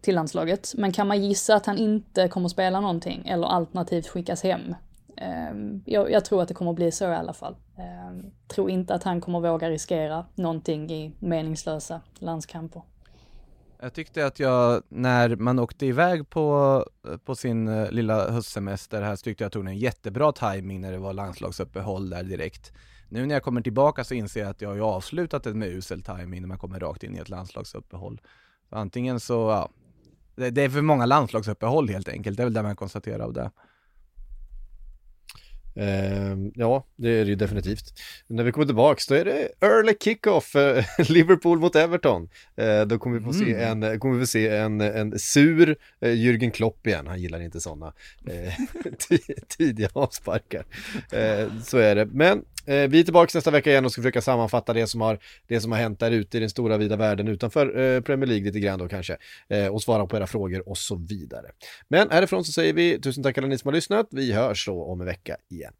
till landslaget, men kan man gissa att han inte kommer att spela någonting eller alternativt skickas hem? Ehm, jag, jag, tror att det kommer bli så i alla fall. Ehm, tror inte att han kommer våga riskera någonting i meningslösa landskamper. Jag tyckte att jag, när man åkte iväg på, på sin eh, lilla höstsemester här, så tyckte jag tog en jättebra timing när det var landslagsuppehåll där direkt. Nu när jag kommer tillbaka så inser jag att jag har avslutat det med usel timing när man kommer rakt in i ett landslagsuppehåll. Antingen så, ja, det, det är för många landslagsuppehåll helt enkelt, det är väl det man konstaterar av det. Uh, ja, det är det ju definitivt. När vi kommer tillbaks då är det early kickoff, uh, (laughs) Liverpool mot Everton. Uh, då kommer vi få se mm. en, kommer vi se en, en sur uh, Jürgen Klopp igen. Han gillar inte sådana (laughs) tidiga avsparkar. så är det. Men Eh, vi är tillbaka nästa vecka igen och ska försöka sammanfatta det som har, det som har hänt där ute i den stora vida världen utanför eh, Premier League lite grann då kanske. Eh, och svara på era frågor och så vidare. Men härifrån så säger vi tusen tack alla ni som har lyssnat. Vi hörs då om en vecka igen.